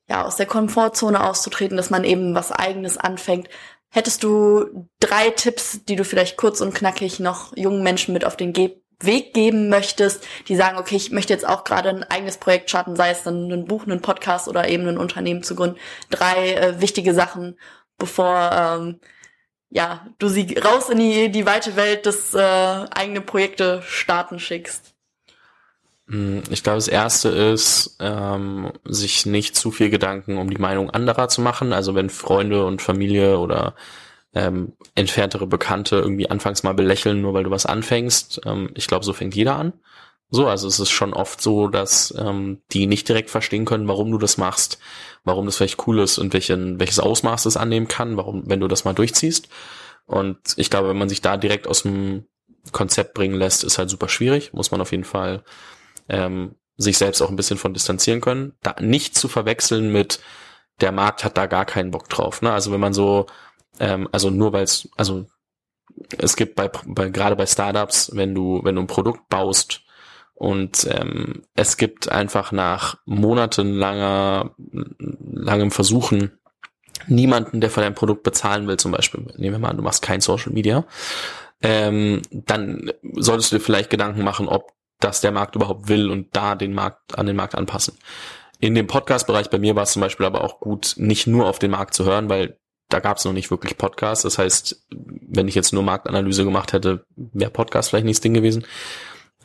ja aus der Komfortzone auszutreten, dass man eben was Eigenes anfängt. Hättest du drei Tipps, die du vielleicht kurz und knackig noch jungen Menschen mit auf den Ge Weg geben möchtest, die sagen, okay, ich möchte jetzt auch gerade ein eigenes Projekt starten, sei es dann ein Buch, ein Podcast oder eben ein Unternehmen zu gründen. Drei äh, wichtige Sachen, bevor ähm, ja, du sie raus in die, die weite Welt des äh, eigene Projekte starten schickst? Hm, ich glaube, das erste ist, ähm, sich nicht zu viel Gedanken um die Meinung anderer zu machen. Also wenn Freunde und Familie oder ähm, entferntere Bekannte irgendwie anfangs mal belächeln, nur weil du was anfängst. Ähm, ich glaube, so fängt jeder an. So, also es ist schon oft so, dass ähm, die nicht direkt verstehen können, warum du das machst, warum das vielleicht cool ist und welchen, welches Ausmaß das annehmen kann, warum, wenn du das mal durchziehst. Und ich glaube, wenn man sich da direkt aus dem Konzept bringen lässt, ist halt super schwierig. Muss man auf jeden Fall ähm, sich selbst auch ein bisschen von distanzieren können. Da nicht zu verwechseln mit der Markt hat da gar keinen Bock drauf. Ne? Also wenn man so, ähm, also nur weil es, also es gibt bei, bei gerade bei Startups, wenn du wenn du ein Produkt baust Und ähm, es gibt einfach nach monatelanger langem Versuchen niemanden, der für dein Produkt bezahlen will, zum Beispiel. Nehmen wir mal an, du machst kein Social Media. Ähm, dann solltest du dir vielleicht Gedanken machen, ob das der Markt überhaupt will und da den Markt an den Markt anpassen. In dem Podcast-Bereich bei mir war es zum Beispiel aber auch gut, nicht nur auf den Markt zu hören, weil da gab es noch nicht wirklich Podcasts. Das heißt, wenn ich jetzt nur Marktanalyse gemacht hätte, wäre Podcast vielleicht nicht das Ding gewesen.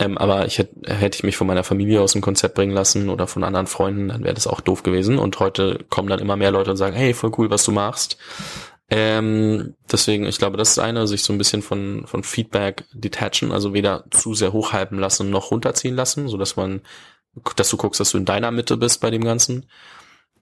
Ähm, aber ich hätte, hätte ich mich von meiner Familie aus dem Konzept bringen lassen oder von anderen Freunden, dann wäre das auch doof gewesen. Und heute kommen dann immer mehr Leute und sagen, hey, voll cool, was du machst. Ähm, deswegen, ich glaube, das ist eine, sich so ein bisschen von, von Feedback detachen, also weder zu sehr hochhypen lassen noch runterziehen lassen, so dass man, dass du guckst, dass du in deiner Mitte bist bei dem Ganzen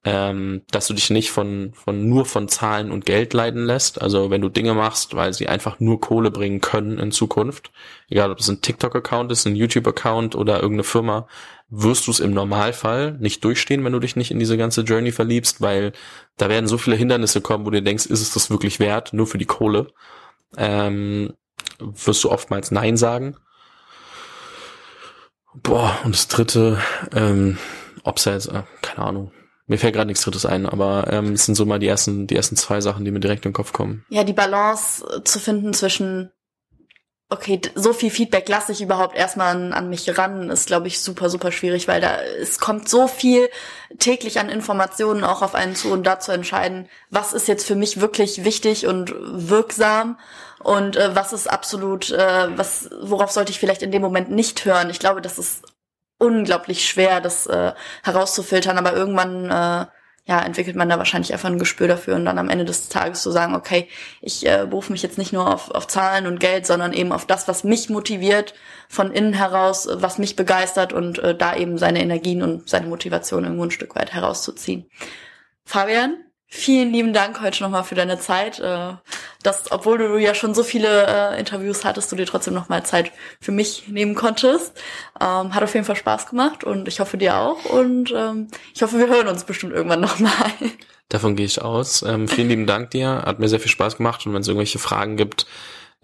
ähm, dass du dich nicht von, von nur von Zahlen und Geld leiden lässt. Also wenn du Dinge machst, weil sie einfach nur Kohle bringen können in Zukunft, egal ob es ein TikTok-Account ist, ein YouTube-Account oder irgendeine Firma, wirst du es im Normalfall nicht durchstehen, wenn du dich nicht in diese ganze Journey verliebst, weil da werden so viele Hindernisse kommen, wo du denkst, ist es das wirklich wert, nur für die Kohle? Ähm, wirst du oftmals Nein sagen. Boah, und das dritte, ähm, ob es jetzt, äh, keine Ahnung, mir fällt gerade nichts Drittes ein, aber ähm, es sind so mal die ersten, die ersten zwei Sachen, die mir direkt in den Kopf kommen. Ja, die Balance äh, zu finden zwischen, okay, so viel Feedback lasse ich überhaupt erstmal an, an mich ran, ist, glaube ich, super, super schwierig, weil da es kommt so viel täglich an Informationen auch auf einen zu und da zu entscheiden, was ist jetzt für mich wirklich wichtig und wirksam und äh, was ist absolut, äh, was, worauf sollte ich vielleicht in dem Moment nicht hören. Ich glaube, das ist unglaublich schwer, das äh, herauszufiltern, aber irgendwann äh, ja, entwickelt man da wahrscheinlich einfach ein Gespür dafür und dann am Ende des Tages zu sagen, okay, ich äh, berufe mich jetzt nicht nur auf, auf Zahlen und Geld, sondern eben auf das, was mich motiviert, von innen heraus, was mich begeistert und äh, da eben seine Energien und seine Motivation irgendwo ein Stück weit herauszuziehen. Fabian, Vielen lieben Dank heute nochmal für deine Zeit. Äh, dass, obwohl du ja schon so viele äh, Interviews hattest, du dir trotzdem nochmal Zeit für mich nehmen konntest. Ähm, hat auf jeden Fall Spaß gemacht und ich hoffe dir auch. Und ähm, ich hoffe, wir hören uns bestimmt irgendwann nochmal. Davon gehe ich aus. Ähm, vielen lieben Dank dir. Hat mir sehr viel Spaß gemacht. Und wenn es irgendwelche Fragen gibt,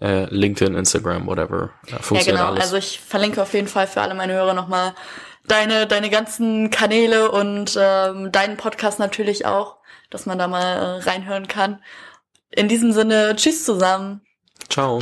äh, LinkedIn, Instagram, whatever. Ja, funktioniert ja, genau. Alles. Also ich verlinke auf jeden Fall für alle meine Hörer nochmal deine, deine ganzen Kanäle und ähm, deinen Podcast natürlich auch dass man da mal äh, reinhören kann. In diesem Sinne, tschüss zusammen. Ciao.